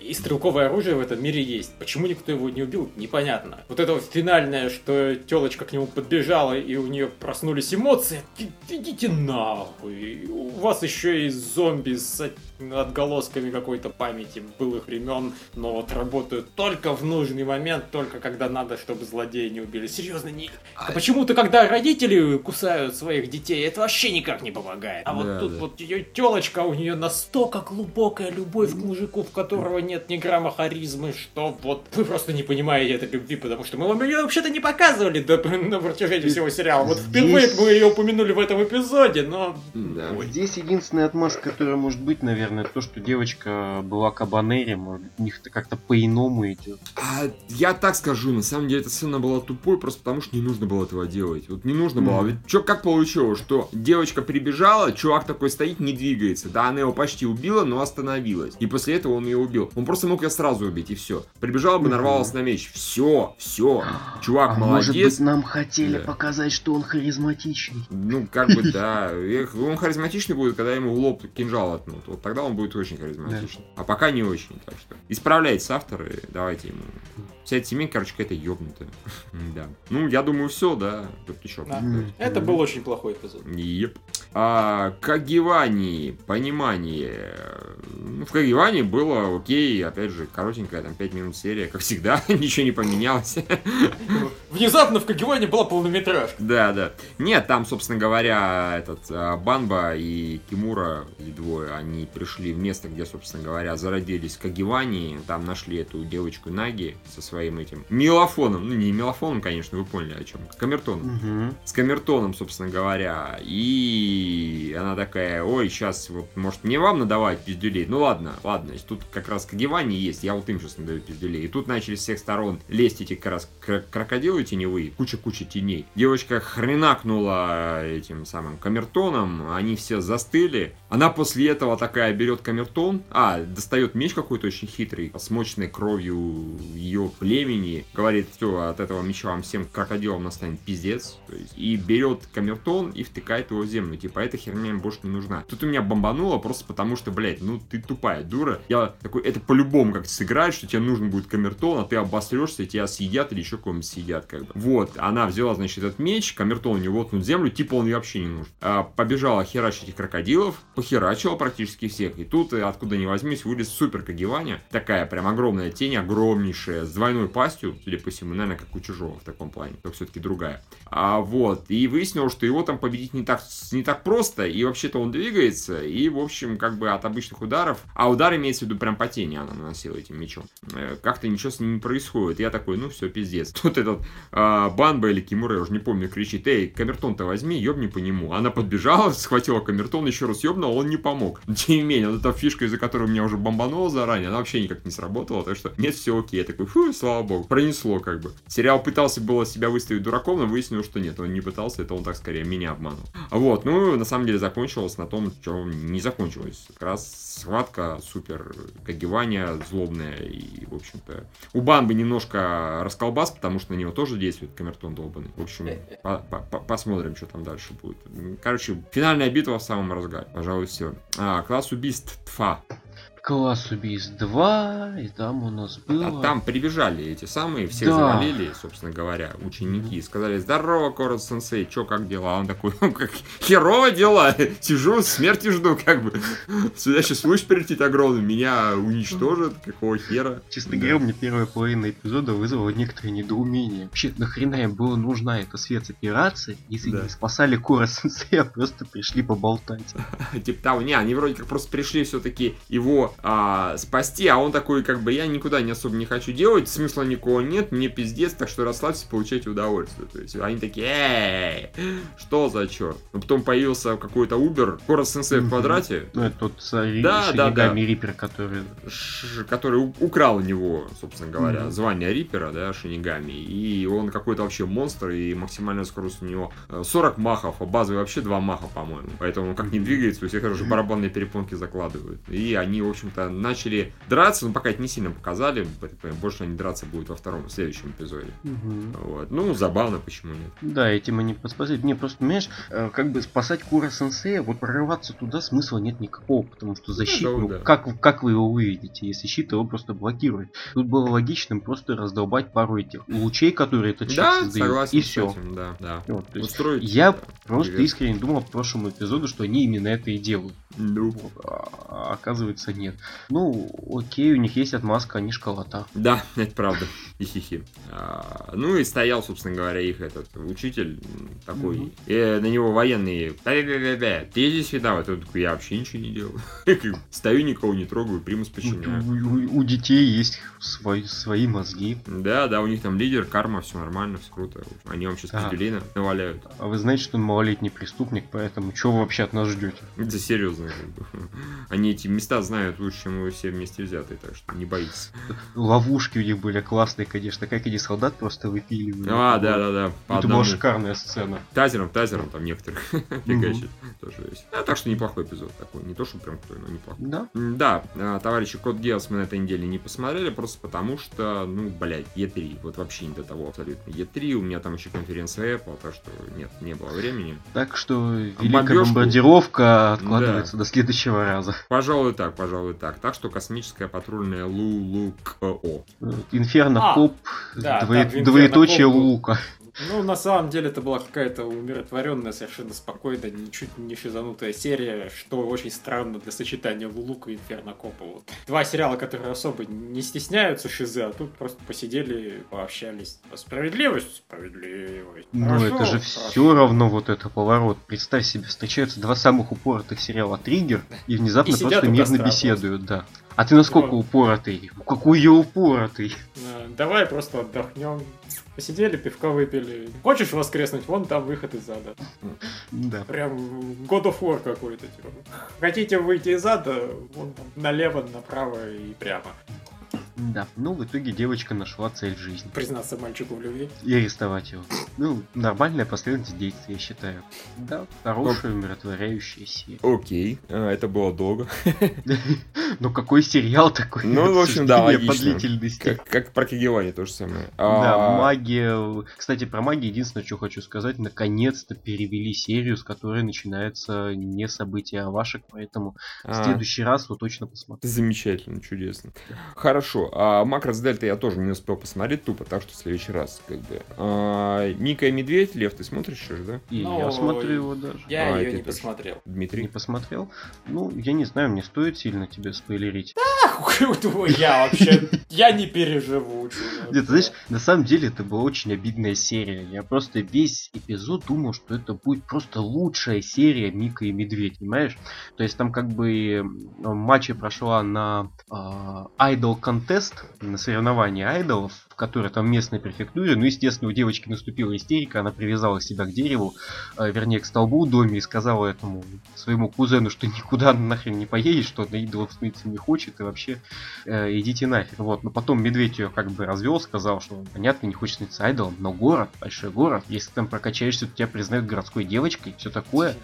И стрелковое оружие в этом мире есть. Почему никто его не убил, непонятно. Вот это вот финальное, что телочка к нему подбежала, и у нее проснулись эмоции. Идите нахуй. У вас еще и зомби с от- отголосками какой-то памяти былых времен, но вот работают только в нужный момент, только когда надо, чтобы злодеи не убили. Серьезно, не... А почему-то, когда родители кусают своих детей, это вообще никак не помогает. А вот тут да. вот ее телочка, у нее настолько глубокая любовь к мужику, в которого нет ни грамма харизмы, что вот вы просто не понимаете этой любви, потому что мы вам ее вообще-то не показывали до, на протяжении всего сериала. Вот впервые мы ее упомянули в этом эпизоде, но... Да. Ой. Здесь единственная отмазка, которая может быть, наверное, то, что девочка была кабанери, может у них это как-то по-иному идет. А, я так скажу, на самом деле эта сцена была тупой, просто потому что не нужно было этого делать. Вот не нужно было. Ведь чё, как получилось, что девочка прибежала, чувак такой стоит, не двигается. Да, она его почти убила, но остановилась. И после этого он ее убил. Он просто мог ее сразу убить, и все. Прибежала бы, нарвалась на меч. Все, все. Чувак а может молодец. быть, нам хотели Да. показать, что он харизматичный. Ну, как бы, [LAUGHS] да. Он харизматичный будет, когда ему в лоб кинжал отнут. Вот тогда он будет очень харизматичный. А пока не очень, так что. Исправляйтесь, авторы, давайте ему. Вся эта семейка, короче, какая-то ёбнутая. [LAUGHS] Да. Ну, я думаю, все, да. Тут еще. Да. Это был очень плохой эпизод. Еп. А, Кагивани, понимание. Ну, в Кагивани было окей, опять же, коротенькая, там, 5 минут серия, как всегда, [LAUGHS] ничего не поменялось. [LAUGHS] Внезапно в Кагиване была полнометражка. Да, да. Нет, там, собственно говоря, этот а, Банба и Кимура, и двое, они пришли в место, где, собственно говоря, зародились Кагивани. Там нашли эту девочку Наги со своим этим мелофоном. Ну, не мелофоном, конечно, вы поняли о чем. Камертоном. Мгм. С камертоном, собственно говоря. И она такая, ой, сейчас вот, может, мне вам надавать пиздюлей? Ну ладно, ладно, если тут как раз Кагивани есть, я вот им сейчас надаю пиздюлей. И тут начали с всех сторон лезть эти как раз кр- крокодилы теневые, куча-куча теней. Девочка хренакнула этим самым камертоном, они все застыли. Она после этого такая берет камертон, а, достает меч какой-то очень хитрый, смоченный кровью ее племени, говорит, все, от этого меча вам всем крокодилам настанет пиздец, и берет камертон и втыкает его в землю, типа, эта херня им больше не нужна. Тут у меня бомбануло просто потому, что, блядь, ну ты тупая дура. Я такой, это по-любому как-то сыграет, что тебе нужен будет камертон, а ты обосрешься, тебя съедят или еще кого-нибудь съедят, как бы. Вот, она взяла, значит, этот меч, камертон у нее воткнут в землю, типа он ей вообще не нужен. А, побежала херачить этих крокодилов, похерачила практически всех, и тут, откуда ни возьмись, вылез супер Кагиваня, такая прям огромная тень, огромнейшая, с двойной пастью, судя по всему, наверное, как у чужого в таком плане, только все-таки другая. А вот, и выяснилось, что его там победить не так, не так просто, и вообще-то он двигается, и, в общем, как бы от обычных ударов, а удар имеется в виду прям по тени она наносила этим мечом. Э, Как-то ничего с ним не происходит. Я такой, ну все, пиздец. [LAUGHS] Тут этот а, Банба или Кимура, я уже не помню, кричит, эй, камертон-то возьми, ёбни по нему. Она подбежала, [LAUGHS] схватила камертон, еще раз ёбнула, он не помог. [LAUGHS] Тем не менее, вот эта фишка, из-за которой меня уже бомбануло заранее, она вообще никак не сработала, так что нет, все окей. Я такой, фу, слава богу, пронесло как бы. Сериал пытался было себя выставить дураком, но выяснилось, что нет, он не пытался, это он так скорее меня обманул. Вот, ну, на самом деле закончилось на том, что не закончилось. Как раз схватка супер, Кагивания злобная и, в общем-то, у Банбы немножко расколбас, потому что на него тоже действует камертон долбанный. В общем, по- по- по- посмотрим, что там дальше будет. Короче, финальная битва в самом разгаре. Пожалуй, все. А, класс убийств Тфа. Класс убийств 2, и там у нас было... А там прибежали эти самые, всех Да. завалили, собственно говоря, ученики. Сказали, здорово, Корот Сенсей, чё, как дела? Он такой, «Ну, как херово дела, сижу, смерти жду, как бы. Сюда сейчас луч прилетит огромный, меня уничтожат, какого хера. Честно Да. говоря, мне первая половина эпизода вызвала некоторое недоумение. Вообще, нахрена им было нужна эта спецоперация, если Да. не спасали Кора Сенсея, а просто пришли поболтать. [LAUGHS] Типа того, не, они вроде как просто пришли все-таки его а, спасти, а он такой, как бы, я никуда не особо не хочу делать, смысла никого нет, мне пиздец, так что расслабься, получайте удовольствие. То есть они такие, эй, что за черт? Но потом появился какой-то Uber, Кора Сенсей в квадрате, Ну, это тот Да, да, да. Риппер, который... который украл у него, собственно говоря, звание Риппера, да, Шинигами, и он какой-то вообще монстр, и максимальная скорость у него э, 40 махов, а базовый вообще 2 маха, по-моему. Поэтому как не двигается, у всех уже барабанные перепонки закладывают. И они, в общем, общем-то, начали драться, но пока это не сильно показали, больше они драться будут во втором, в следующем эпизоде. Мгм. Вот. Ну, забавно, почему нет. Да, этим они поспасали. Не, просто, понимаешь, э, как бы спасать Кура Сенсея, вот прорываться туда смысла нет никакого, потому что защита, да, ну, да. как, как вы его выведете, если щит его просто блокирует? Тут было логичным просто раздолбать пару этих лучей, которые этот щит Да, создает, согласен и все. этим, да, да. Вот, то есть Устроить. я да, просто привет. искренне думал в прошлом эпизоду, что они именно это и делают. Ну, Вот, а оказывается нет. Ну, окей, у них есть отмазка, они школота. Да, это правда. Хихихи. А, ну и стоял, собственно говоря, их этот учитель такой. И на него военные. «Да-да-да-да, Ты здесь виноват. Он такой, я вообще ничего не делаю. [LAUGHS] Стою, никого не трогаю, примус подчиняю. у- у детей есть свои, свои мозги. Да, да, у них там лидер, карма, все нормально, все круто. Они вам сейчас пизделина наваляют. А вы знаете, что он малолетний преступник, поэтому что вы вообще от нас ждете? Это серьезно. [LAUGHS] Они эти места знают вы все вместе взятые, так что не боитесь. Ловушки у них были классные, конечно, как они солдат просто выпиливали. А, да, да, да. Это одному. была шикарная сцена. Тазером, тазером там некоторых фигачат. [LAUGHS] Тоже есть. А, так что неплохой эпизод такой. Не то, что прям крутой, но неплохой. Да? Да, а, товарищи Код Геос мы на этой неделе не посмотрели, просто потому что, ну, блядь, Е3. Вот вообще не до того абсолютно. Е3, у меня там еще конференция Apple, так что нет, не было времени. Так что великая бомбёжку- бомбардировка откладывается до следующего раза. Пожалуй так, пожалуй так. Так что космическая патрульная Лу-Лук-О. Инферно А, Коп, да, Инферно двоеточие Коп был. Лука. Ну, на самом деле, это была какая-то умиротворенная, совершенно спокойная, ничуть не физанутая серия, что очень странно для сочетания Лулука и Инферно Копа. Вот. Два сериала, которые особо не стесняются шизы, а тут просто посидели, пообщались. Справедливость? Справедливость. Ну, Хорошо, это же хорошо. все равно вот это поворот. Представь себе, встречаются два самых упоротых сериала Триггер и внезапно И просто мирно беседуют, да. А ты насколько Типа- упоротый? Какой я упоротый? Давай просто отдохнем. Посидели, пивка выпили. Хочешь воскреснуть? Вон там выход из ада. Да. Прям God of War какой-то. Типа. Хотите выйти из ада? Вон там налево, направо и прямо. Да. Ну, в итоге девочка нашла цель жизни. Признаться мальчику в любви. И арестовать его. Ну, нормальная последовательность действий, я считаю. Да, хорошая, умиротворяющая серия. Окей, а, это было долго. [LAUGHS] Ну, какой сериал такой? Ну, в общем, да, логично. длительности. Как, как про Кигевани то же самое. Да, А, магия. Кстати, про магию единственное, что хочу сказать, наконец-то перевели серию, с которой начинается не событие Авашек, поэтому в а, следующий раз вот точно посмотрю. Замечательно, чудесно. Хорошо. А Макрос Дельта я тоже не успел посмотреть тупо, так что в следующий раз, как бы. А, Мика и Медведь, Лев, ты смотришь еще, да? И Ну, я смотрю его даже. Я А, ее не точно. посмотрел. Не Дмитрий? посмотрел? Ну, я не знаю, мне стоит сильно тебе спойлерить. Я вообще, я не переживу. Нет, знаешь, на самом деле это была очень обидная серия. Я просто весь эпизод думал, что это будет просто лучшая серия Мика и Медведь, понимаешь? То есть там как бы матча прошла на а, Idol Contest, на соревнования айдолов, в которой там местной префектуре. Ну, естественно, у девочки наступила истерика, она привязала себя к дереву, а, вернее, к столбу в доме и сказала этому своему кузену, что никуда она нахрен не поедет, что на идолов становиться не хочет, и вообще э, идите нахер. Вот. Но потом медведь ее как бы развел, сказал, что понятно, не хочет становиться айдолом, но город, большой город, если там прокачаешься, то тебя признают городской девочкой, все такое.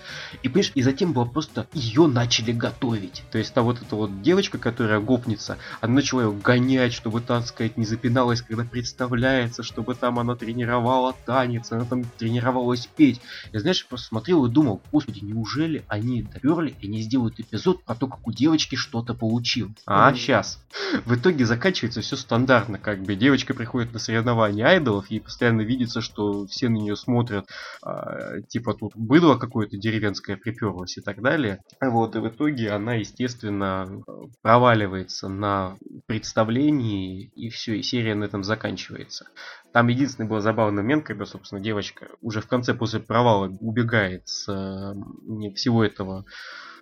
И понимаешь, и затем было просто ее начали готовить. То есть та вот эта вот девочка, которая гопница, она начала ее гонять, чтобы, так сказать, не запиналась, когда представляется, чтобы там она тренировала танец, она там тренировалась петь. Я, знаешь, просто смотрел и думал, господи, неужели они доперли и не сделают эпизод про то, как у девочки что-то получилось? А, сейчас. В итоге заканчивается все стандартно, как бы девочка приходит на соревнования айдолов, ей постоянно видится, что все на нее смотрят, а, типа тут быдло какое-то деревенское приперлось и так далее. Вот, и в итоге она, естественно, проваливается на представлении, и все, и серия на этом заканчивается. Там единственный был забавный момент, когда, собственно, девочка уже в конце после провала убегает с э, всего этого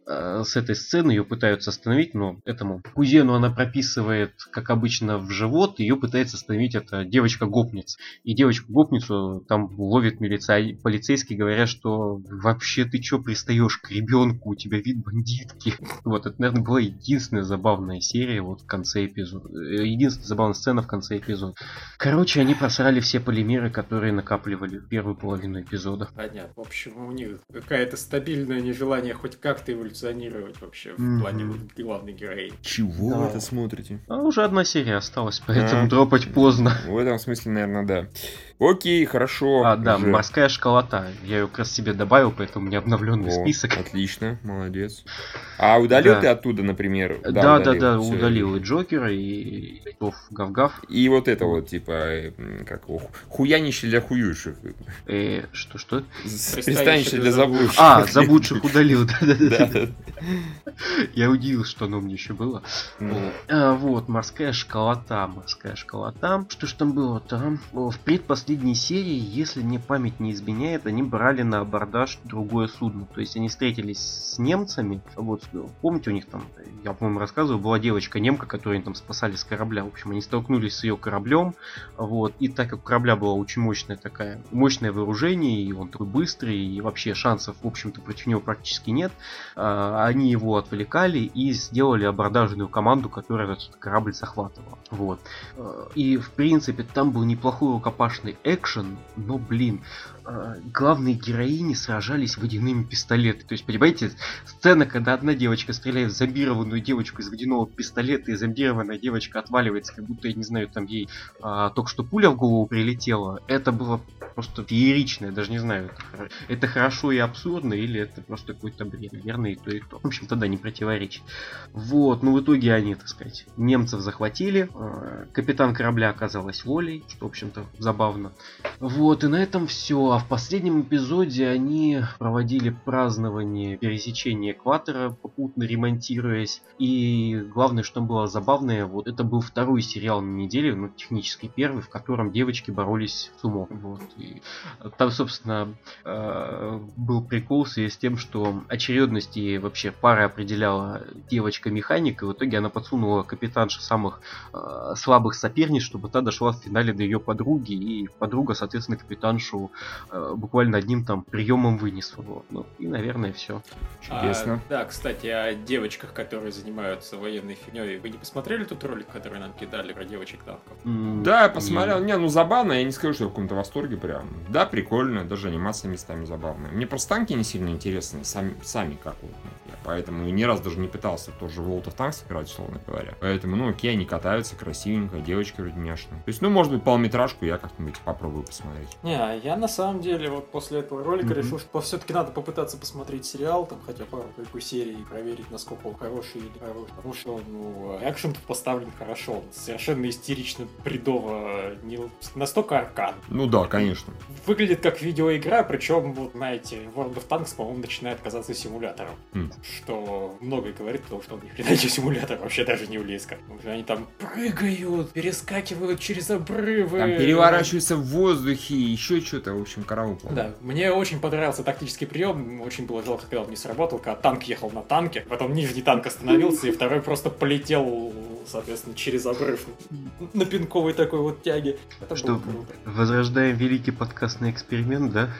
с этой сцены ее пытаются остановить, но этому кузену она прописывает, как обычно, в живот, ее пытается остановить эта девочка-гопница. И девочку-гопницу там ловит милиция, полицейские говорят, что вообще ты чё пристаешь к ребенку, у тебя вид бандитки. Вот, это, наверное, была единственная забавная серия вот в конце эпизода. э, Единственная забавная сцена в конце эпизода. Короче, они просрали все полимеры, которые накапливали в первую половину эпизода. Понятно. В общем, у них какая-то стабильное нежелание хоть как-то эволюционировать эволюционировать вообще в плане главной героини. Чего вы это смотрите? А уже одна серия осталась, поэтому дропать поздно. В этом смысле, наверное, да. Окей, хорошо. А, да, морская школота. Я ее как раз себе добавил, поэтому у меня обновленный список. Отлично, молодец. [LAUGHS] А удалил ты оттуда, например? Да, да, да, удалил и Джокера, и Гав-Гав. И вот это вот, типа, как хуянище для хующих. Э, что-что? Пристанище для заблудших. А, заблудших удалил, да-да-да. Я удивился, что оно у меня еще было. А, вот, морская школота, морская школота. Что ж там было-то? В предпоследней серии, если мне память не изменяет, они брали на абордаж другое судно. То есть они встретились с немцами. Вот, помните, у них там, я, по-моему, рассказывал, была девочка-немка, которую они там спасали с корабля. В общем, они столкнулись с ее кораблем. Вот, и так как корабля была очень мощная такая, мощное вооружение, и он такой быстрый, и вообще шансов, в общем-то, против него практически нет, а, они его отвлекали и сделали абордажную команду, которая этот корабль захватывала. Вот. И, в принципе, там был неплохой рукопашный экшен, но, блин, главные героини сражались водяными пистолетами. То есть, понимаете, сцена, когда одна девочка стреляет в зомбированную девочку из водяного пистолета, и зомбированная девочка отваливается, как будто, я не знаю, там ей а, только что пуля в голову прилетела. Это было просто феерично, я даже не знаю, это, это хорошо и абсурдно, или это просто какой-то бред. Наверное, и то, и то. В общем, тогда не противоречит. Вот, ну в итоге они, так сказать, немцев захватили, а, капитан корабля оказалась волей, что, в общем-то, забавно. Вот, и на этом все. А в последнем эпизоде они проводили празднование пересечения экватора, попутно ремонтируясь. И главное, что было забавное, вот это был второй сериал на неделе, ну, технически первый, в котором девочки боролись с умом. Вот. И там, собственно, э, был прикол в с тем, что очередность и вообще пара определяла девочка-механик, и в итоге она подсунула капитанша самых э, слабых соперниц, чтобы та дошла в финале до ее подруги, и подруга, соответственно, капитаншу буквально одним там приемом вынес его. Ну, и, наверное, все. Чудесно. А, да, кстати, о девочках, которые занимаются военной фигней. Вы не посмотрели тот ролик, который нам кидали про девочек танков? Mm, да, я посмотрел. Не, ну забавно, я не скажу, что я в каком-то восторге прям. Да, прикольно, даже анимация местами забавная. Мне просто танки не сильно интересны, сами, сами как вот. Я поэтому ни раз даже не пытался тоже в World of Tanks играть, условно говоря. Поэтому, ну, окей, они катаются красивенько, девочки вроде няшные. То есть, ну, может быть, полметражку я как-нибудь попробую посмотреть. Не, а я на самом самом деле, вот после этого ролика mm-hmm. решил, что все-таки надо попытаться посмотреть сериал, там хотя пару только серий, проверить, насколько он хороший или хороший. Потому что, ну, экшен поставлен хорошо. Совершенно истерично, бредово, не настолько аркан. Ну да, конечно. Выглядит как видеоигра, причем, вот, знаете, World of Tanks, по-моему, начинает казаться симулятором. Mm. Что многое говорит, потому что он ни хрена не симулятор, вообще даже не близко. Они там прыгают, перескакивают через обрывы. Там переворачиваются в воздухе, еще что-то, в общем, караул. Да, мне очень понравился тактический прием, очень было жалко, когда он не сработал, когда танк ехал на танке, потом нижний танк остановился, и второй просто полетел, соответственно, через обрыв на пинковой такой вот тяге. Это Что, возрождаем великий подкастный эксперимент, да?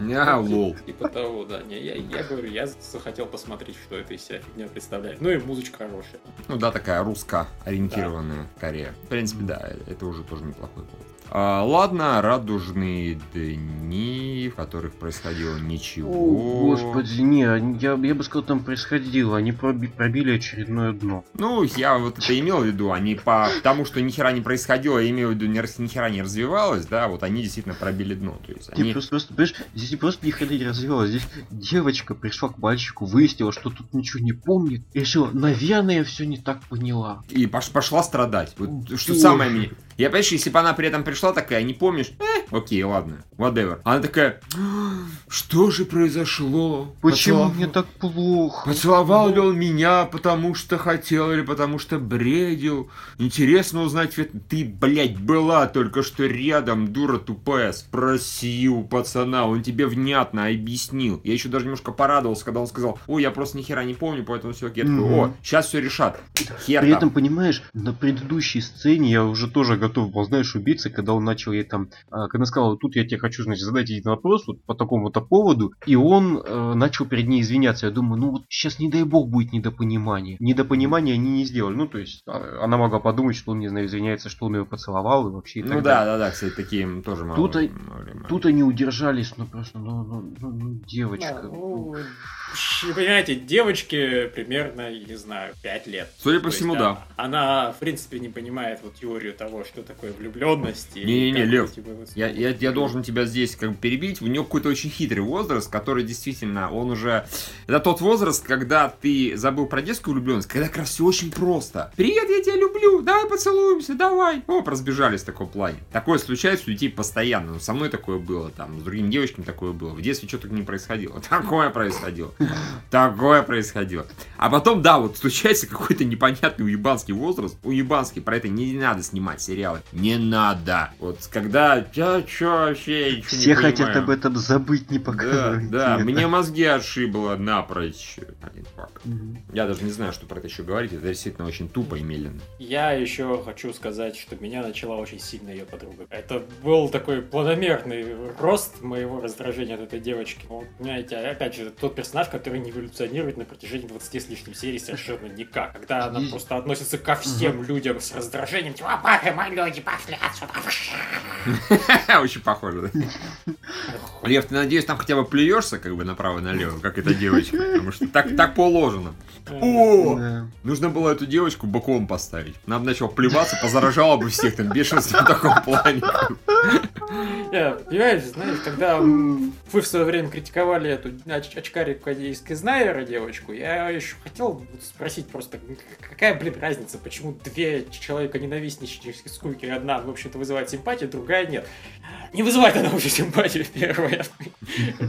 Не, лол. Типа того, да. Не, я, я говорю, я захотел посмотреть, что это из себя фигня представляет. Ну и музычка хорошая. Ну да, такая русско-ориентированная да. Корея. В принципе, да, это уже тоже неплохой повод. А, ладно, радужные дни, в которых происходило ничего. О, господи, не, я, я бы сказал, там происходило. Они проби, пробили очередное дно. Ну, я вот это имел в виду. Они по тому, что ни хера не происходило, я имею в виду, ни, ни хера не развивалось, да, вот они действительно пробили дно. То есть они... Ты просто, просто, понимаешь, здесь не просто ни хера не развивалось. Здесь девочка пришла к мальчику, выяснила, что тут ничего не помнит, и решила, наверное, я все не так поняла. И пош, пошла страдать. Вот, что самое мне я, понимаешь, если бы она при этом пришла такая, не помнишь, э, окей, ладно, whatever. Она такая, что же произошло? Почему Поцелов... мне так плохо? Поцеловал ли он меня, потому что хотел или потому что бредил? Интересно узнать, ты, блядь, была только что рядом, дура тупая. Спроси у пацана, он тебе внятно объяснил. Я еще даже немножко порадовался, когда он сказал, ой, я просто ни хера не помню, поэтому все, я такой, о, сейчас все решат. Хер При этом, понимаешь, на предыдущей сцене я уже тоже готов готов был, знаешь, убиться, когда он начал ей там, а, когда сказал, тут я тебе хочу, значит, задать один вопрос вот по такому-то поводу, и он э, начал перед ней извиняться. Я думаю, ну вот сейчас не дай бог будет недопонимание. Недопонимание они не сделали. Ну, то есть, а, она могла подумать, что он, не знаю, извиняется, что он ее поцеловал и вообще и Ну да, да, да, кстати, такие тоже мало. Тут, мало- тут они удержались, ну просто, ну, ну, ну, ну, девочка. Да, ну, щ- понимаете, девочке примерно, не знаю, 5 лет. Судя по всему, а, да. Она, в принципе, не понимает вот теорию того, что такое влюбленность. Не-не-не, Лев, эти вот- Я, я, я должен тебя здесь как бы перебить. У него какой-то очень хитрый возраст, который действительно, он уже... Это тот возраст, когда ты забыл про детскую влюбленность, когда как раз все очень просто. Привет, я тебя люблю, давай поцелуемся, давай. Оп, разбежались в таком плане. Такое случается у детей постоянно. Ну, со мной такое было, там, с другими девочками такое было. В детстве что-то не происходило. [LAUGHS] Такое происходило. Такое происходило. А потом, да, вот случается какой-то непонятный уебанский возраст. Уебанский, про это не надо снимать сериалы. Не надо. Вот когда, я чё вообще, я ничего не Все хотят понимаю. об этом забыть, не Да, показывать. да, мне мозги отшибло напрочь. Один факт. Мгм. Я даже не знаю, что про это еще говорить. Это действительно очень тупо и медленно. Я еще хочу сказать, что меня начала очень сильно ее подруга. Это был такой планомерный рост моего раздражения от этой девочки. Вот, понимаете, опять же, тот персонаж, который не эволюционирует на протяжении 20 с лишним серий совершенно никак. Когда она просто относится ко всем людям с раздражением, типа, «А, люди пошли отсюда. [LAUGHS] Очень похоже, да? Лев, ты надеюсь, там хотя бы плюешься как бы направо-налево, как эта девочка? Потому что так, так положено. О! Да. Нужно было эту девочку боком поставить. Она бы начала плеваться, позаражала бы всех там бешенством в таком плане. [LAUGHS] Я, понимаешь, знаешь, когда вы в свое время критиковали эту оч- очкарику из Кизнайера девочку, я еще хотел спросить просто, какая, блин, разница, почему две человека ненавистничные скуки, одна, в общем-то, вызывает симпатию, другая нет. Не вызывает она уже симпатию первая.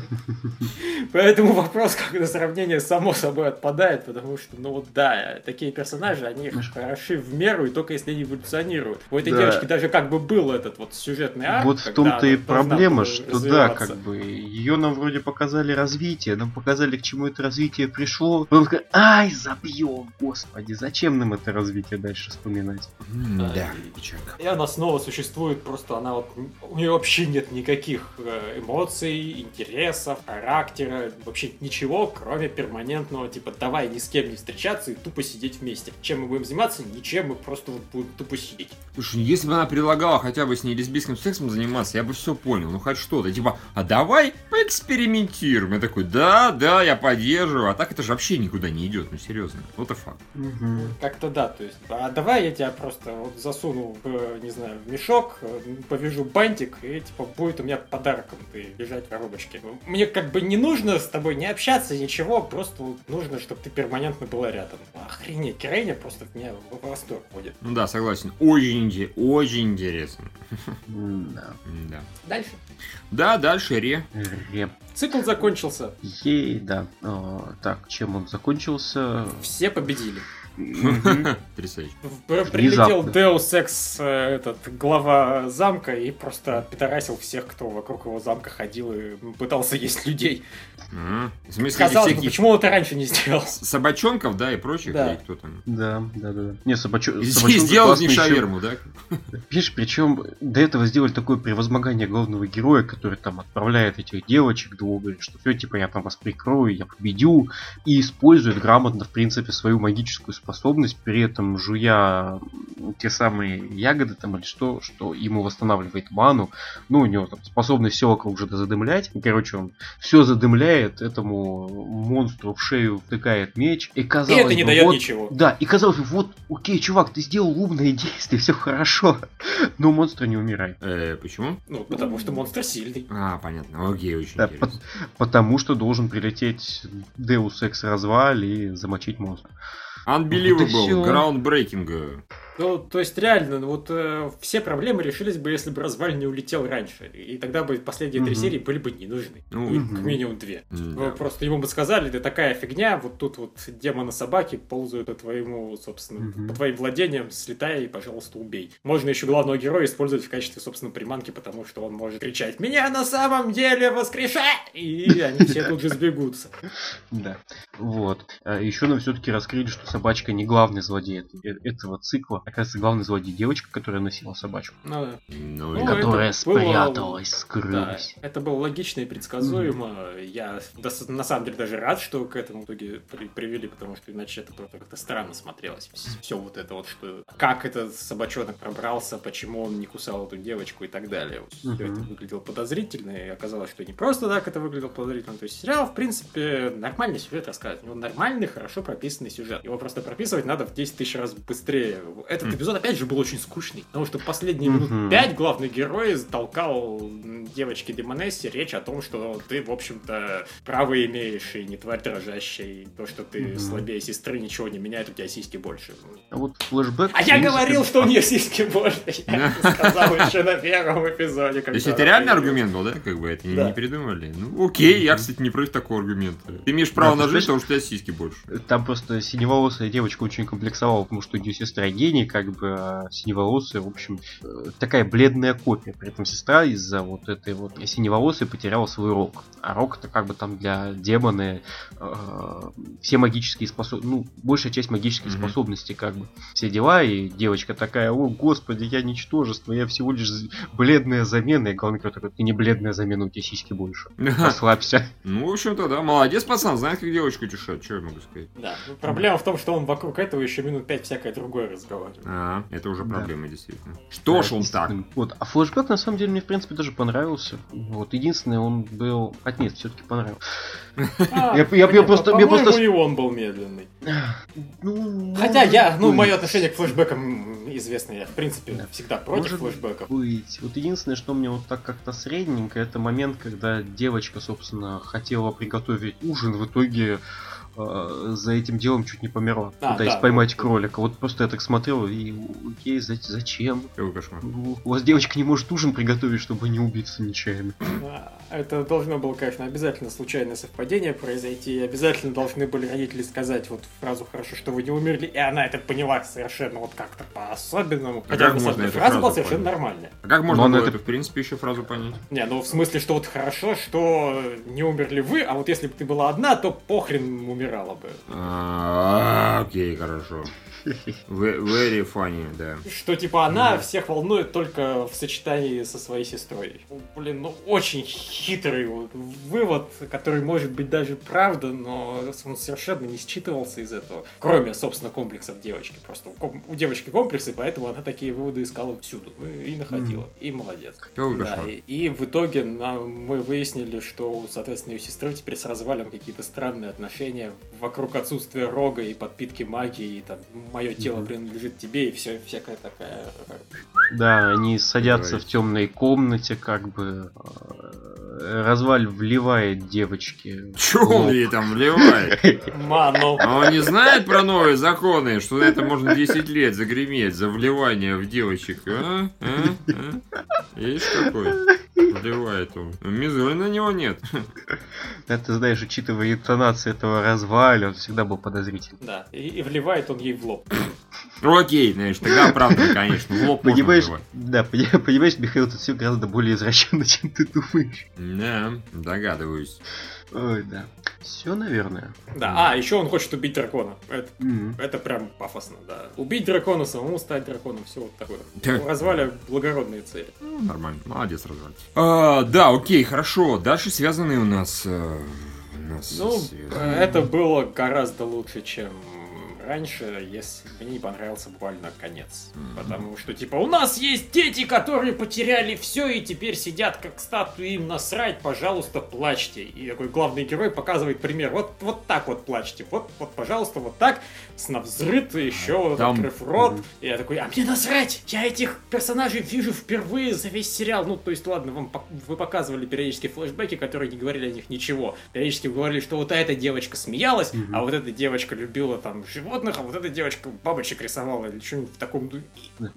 [LAUGHS] Поэтому вопрос как на сравнение само собой отпадает, потому что, ну вот да, такие персонажи, они хороши в меру, и только если они эволюционируют. У этой Да. девочки даже как бы был этот вот сюжетный арк, Вот в том-то и проблема, что да, как бы ее нам вроде показали развитие, нам показали, к чему это развитие пришло. Потом сказали, ай, забьем, господи, зачем нам это развитие дальше вспоминать? Да, Да, и- она снова существует, просто она вот... У нее вообще нет никаких э, эмоций, интересов, характера, вообще ничего, кроме перманентного, типа, давай ни с кем не встречаться и тупо сидеть вместе. Чем мы будем заниматься? Ничем, мы просто вот будем тупо сидеть. Слушай, если бы она предлагала хотя бы с ней лесбийским сексом заниматься, я бы все понял. Ну хоть что-то. Типа, а давай поэкспериментируем. Я такой, да, да, я поддерживаю. А так это же вообще никуда не идет. Ну серьезно. Вот и факт. Как-то да, то есть, а давай я тебя просто вот засуну в, не знаю, в мешок, повяжу бантик, и типа будет у меня подарком ты лежать в коробочке. Мне как бы не нужно с тобой не общаться, ничего, просто вот нужно, чтобы ты перманентно была рядом. Охренеть, героиня просто от меня в восторг ходит. Ну да, согласен. Очень, очень интересно. Да. Да. Дальше. Да, дальше Ре. Реп. Цикл закончился. Ей, да. А, так, чем он закончился? Все победили. [LAUGHS] Потрясающе. Прилетел. Deus Ex, э, этот глава замка, и просто пидорасил всех, кто вокруг его замка ходил и пытался есть людей. В смысле, Казалось бы, почему он это раньше не сделал? собачонков, да, и прочих, Да. кто там. Да, да, да. Не, собачо... Здесь собачонка сделал ещё. шаверму, да? Видишь, причем до этого сделали такое превозмогание главного героя, который там отправляет этих девочек двух, говорит, что все, типа, я там вас прикрою, я победю, и использует грамотно, в принципе, свою магическую способность, при этом жуя те самые ягоды там или что, что ему восстанавливает ману, ну, у него там способность все вокруг же задымлять, И, короче, он все задымляет, этому монстру в шею втыкает меч, и И казалось это не бы, дает вот, ничего. да, и казалось бы, вот, окей, чувак, ты сделал умное [LAUGHS] действие, все хорошо. Но монстр не умирает. Э, почему? Ну, потому что монстр сильный. А, понятно. Окей, очень Да, интересно. Потому что должен прилететь Deus Ex разваль и замочить монстра. Unbelievable, всё. groundbreaking. Ну, то есть, реально, ну, вот э, все проблемы решились бы, если бы разваль не улетел раньше. И тогда бы последние три Мгм. серии были бы не нужны. Ну, Мгм. как минимум две. Да. Просто ему бы сказали, да такая фигня, вот тут вот демона собаки ползают по твоему, собственно, Мгм. по твоим владениям, слетай и, пожалуйста, убей. Можно еще главного героя использовать в качестве, собственно, приманки, потому что он может кричать «Меня на самом деле воскрешай!» И они все тут же сбегутся. Да. Вот. А еще нам все-таки раскрыли, что собачка не главный злодей э- этого цикла. Оказывается, главный злодей девочка, которая носила собачку. Ну, да. Ну, Ну, и- которая это было- спряталась, Да, скрылась. это было логично и предсказуемо. Я дос- на самом деле даже рад, что к этому в итоге при- привели, потому что иначе это просто как-то странно смотрелось. Все вот это вот, что как этот собачонок пробрался, почему он не кусал эту девочку и так далее. Все Мгм. это выглядело подозрительно, и оказалось, что не просто так это выглядело подозрительно. То есть сериал, в принципе, нормальный сюжет рассказывает. У него нормальный, хорошо прописанный сюжет. Его просто прописывать надо в 10 тысяч раз быстрее. Этот Мгм. эпизод, опять же, был очень скучный, потому что последние минут Мгм. 5 главный герой толкал девочке Демонессе речь о том, что ты, в общем-то, право имеешь и не тварь дрожащая, и то, что ты Мгм. слабее сестры, ничего не меняет, у тебя сиськи больше. А вот флешбэк... А я говорил, что у нее сиськи больше. Я это сказал еще на первом эпизоде. То есть это реальный аргумент был, да, как бы это не, придумали? Ну, окей, я, кстати, не против такого аргумента. Ты имеешь право на жизнь, потому что у тебя сиськи больше. Там просто синеволосая девочка очень комплексовала, потому что ее сестра гений, как бы, а синеволосая, в общем, э, такая бледная копия. При этом сестра из-за вот этой вот синеволосой потеряла свой рог. А рог это как бы там для демона э, все магические способности, ну, большая часть магических Мгм. способностей, как бы, все дела, и девочка такая, о, господи, я ничтожество, я всего лишь бледная замена, и главный такой, ты не бледная замена, у тебя сиськи больше. [LAUGHS] Расслабься. Ну, в общем-то, да, молодец, пацан, знает, как девочку утешать, что я могу сказать. Да. Ну, Проблема в том, что он вокруг этого еще минут пять всякое другое разговаривает. А, это уже Да. проблема, действительно. Что ж Да, он так? Вот. А флешбэк на самом деле мне в принципе даже понравился. Вот. Единственное, он был. А нет, все-таки понравился. Я- просто- я по-моему, просто- и он был медленный. [SIGHS] Ну, Хотя я, ну, мое отношение к флешбекам известно, я, в принципе, Да. всегда против флешбеков. быть. Вот единственное, что мне вот так как-то средненько, это момент, когда девочка, собственно, хотела приготовить ужин, в итоге э, за этим делом чуть не померла. А, пытаясь да, поймать вот. кролика. Вот просто я так смотрел и окей, за- зачем? Какой кошмар. Ну, У вас девочка не может ужин приготовить, чтобы не убиться нечаянно. Это должно было, конечно, обязательно случайное совпадение произойти. И обязательно должны были родители сказать вот фразу «хорошо, что вы не умерли», и она это поняла совершенно вот как-то по-особенному. А Хотя как можно фраза фразу была совершенно понять? нормальная. А как можно Но было это- это, в принципе, еще фразу понять? Не, ну в смысле, что вот хорошо, что не умерли вы, а вот если бы ты была одна, то похрен умирала бы. А, Окей, хорошо. [LAUGHS] Ve- Very funny, да. Что типа она всех волнует только в сочетании со своей сестрой. Блин, ну очень хитрый вывод, который может быть даже правда, но он совершенно не считывался из этого. Кроме, собственно, комплексов девочки. Просто у, девочки комплексы, поэтому она такие выводы искала всюду. И находила. И молодец. Да, и, и в итоге нам, мы выяснили, что, соответственно, ее сестры теперь с развалом какие-то странные отношения вокруг отсутствия рога и подпитки магии, и там мое тело принадлежит тебе, и все, всякая такая. Да, они садятся Давайте. в темной комнате, как бы э, разваль вливает девочке. Чё он ей там вливает? [LAUGHS] Ману. А он не знает про новые законы, что за это можно 10 лет загреметь за вливание в девочек, а? А? А? Есть какой? Вливает он. Мизури на него нет. Ты знаешь, учитывая интонацию этого разваля, он всегда был подозрительный. Да, и, и вливает он ей в лоб. Ну окей, знаешь, тогда оправдан, конечно. В лоб Понимаешь, да, пони- понимаешь, Михаил, тут все гораздо более извращенно, чем ты думаешь. Да, догадываюсь. Ой, да. Все, наверное. Да, а, еще он хочет убить дракона. Это, М. это прям пафосно, да. Убить дракона, самому стать драконом, все вот такое. [LAUGHS] У разваля благородные цели. Ну, Нормально, молодец, развал. А, да, окей, хорошо. Дальше связанные у нас... э, у нас Ну, связанные. это было гораздо лучше, чем раньше, если мне не понравился буквально конец. Мгм. Потому что, типа, у нас есть дети, которые потеряли все и теперь сидят как статуи, им насрать, пожалуйста, плачьте. И такой главный герой показывает пример. Вот, вот так вот плачьте. Вот, вот, пожалуйста, вот так, с навзрыд, еще Там- открыв рот. И я такой, а мне насрать! Я этих персонажей вижу впервые за весь сериал. Ну, то есть, ладно, вам вы показывали периодически флешбеки, которые не говорили о них ничего. Периодически говорили, что вот эта девочка смеялась, Мгм. а вот эта девочка любила там животных, а вот эта девочка бабочек рисовала или что-нибудь в таком духе.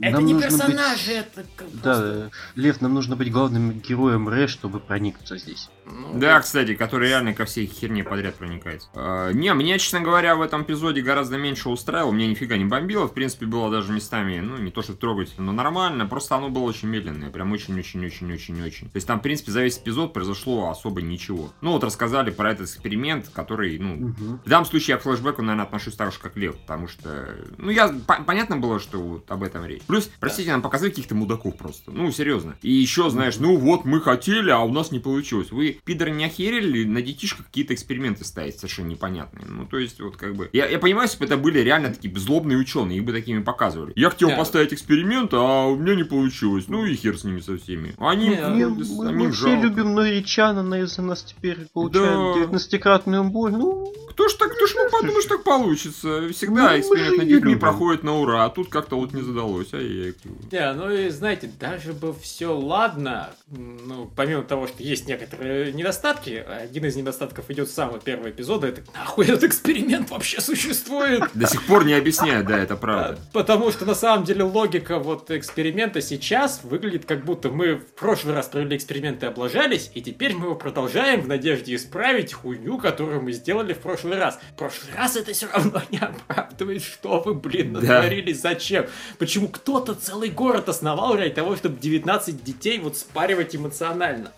Это не нужно быть- персонажи, это как Да, просто- э, Лев, нам нужно быть главным героем Ре, чтобы проникнуться здесь. Ну, Да, кстати, который реально ко всей херне подряд проникает. А, не, меня, честно говоря, в этом эпизоде гораздо меньше устраивало, меня нифига не бомбило, в принципе, было даже местами, ну, не то что трогательно, но нормально, просто оно было очень медленное, прям очень-очень-очень-очень-очень. То есть там, в принципе, за весь эпизод произошло особо ничего. Ну, вот рассказали про этот эксперимент, который, ну, Мгм. в данном случае я к флешбеку, наверное, отношусь так же, как Лев. потому что, ну, я, по- понятно было, что вот об этом речь. Плюс, простите, нам показали каких-то мудаков просто, ну, серьезно. И еще, знаешь, ну, вот мы хотели, а у нас не получилось. Вы, пидоры, не охерели на детишках какие-то эксперименты ставить совершенно непонятные? Ну, то есть, вот как бы... Я, я понимаю, если бы это были реально такие злобные ученые, их бы такими показывали. Я хотел Да. поставить эксперимент, а у меня не получилось. Ну, и хер с ними со всеми. Они Не, ну, мы, мы все жалко. любим Норичана, на из-за нас теперь получаем Да. 19-кратную боль. Ну, Кто ж так, кто ж мог подумать, что так получится? Всегда Ну, эксперимент над детьми проходит на ура, а тут как-то вот не задалось. А я... Не, ну и знаете, даже бы все ладно, ну, помимо того, что есть некоторые недостатки, один из недостатков идет с самого первого эпизода, это нахуй этот эксперимент вообще существует? [LAUGHS] До сих пор не объясняют, да, это А, правда. Потому что на самом деле логика вот эксперимента сейчас выглядит как будто мы в прошлый раз провели эксперимент и облажались, и теперь мы его продолжаем в надежде исправить хуйню, которую мы сделали в прошлый раз. В прошлый раз это все равно не оправдывает, что вы, блин, Да. натворили, зачем? Почему кто-то целый город основал ради того, чтобы 19 детей вот спаривать эмоционально?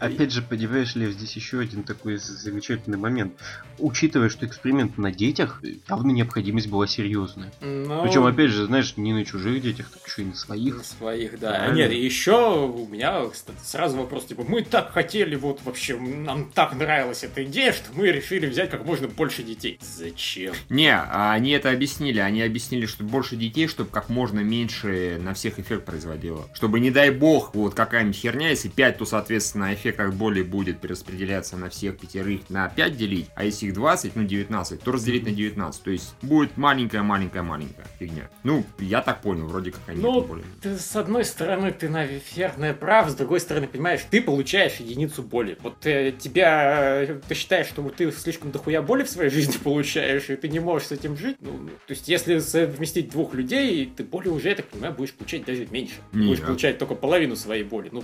опять же, понимаешь, Лев, здесь еще один такой замечательный момент. Учитывая, что эксперимент на детях, явно необходимость была серьезная. Ну, Причем, опять же, знаешь, не на чужих детях, так еще и на своих. На своих, да. Правильно. Нет, и еще у меня кстати, сразу вопрос, типа, мы так хотели, вот вообще, нам так нравилась эта идея, что мы решили взять как можно больше детей. Зачем? Не, а они это объяснили. Они объяснили, что больше детей, чтобы как можно меньше на всех эффект производило. Чтобы, не дай бог, вот какая-нибудь херня, если 5, то, соответственно, эффект от боли будет перераспределяться на всех пятерых на 5 делить, а если их 20, ну 19, то разделить на 19. То есть будет маленькая-маленькая-маленькая фигня. Ну, я так понял, вроде как они Ну, более. ты, с одной стороны, ты, наверное, прав, с другой стороны, понимаешь, ты получаешь единицу боли. Вот э, тебя, э, ты считаешь, что ты слишком дохуя боли в своей жизни [LAUGHS] получаешь, и ты не можешь с этим жить. Ну, то есть, если совместить двух людей, ты боли уже, я так понимаю, будешь получать даже меньше. Не, будешь а- получать только половину своей боли. Ну,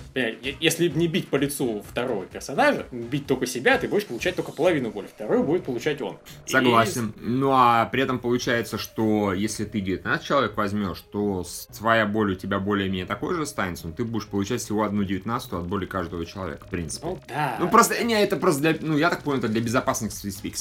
если не бить по лицу второго персонажа, бить только себя, ты будешь получать только половину боли. Вторую будет получать он. И- Согласен. Ну а при этом получается, что если ты 19 человек возьмешь, то твоя боль у тебя более-менее такой же останется, но ты будешь получать всего одну девятнадцатую от боли каждого человека, в принципе. Ну, да. Ну просто, не, это просто для, ну я так понял, это для безопасных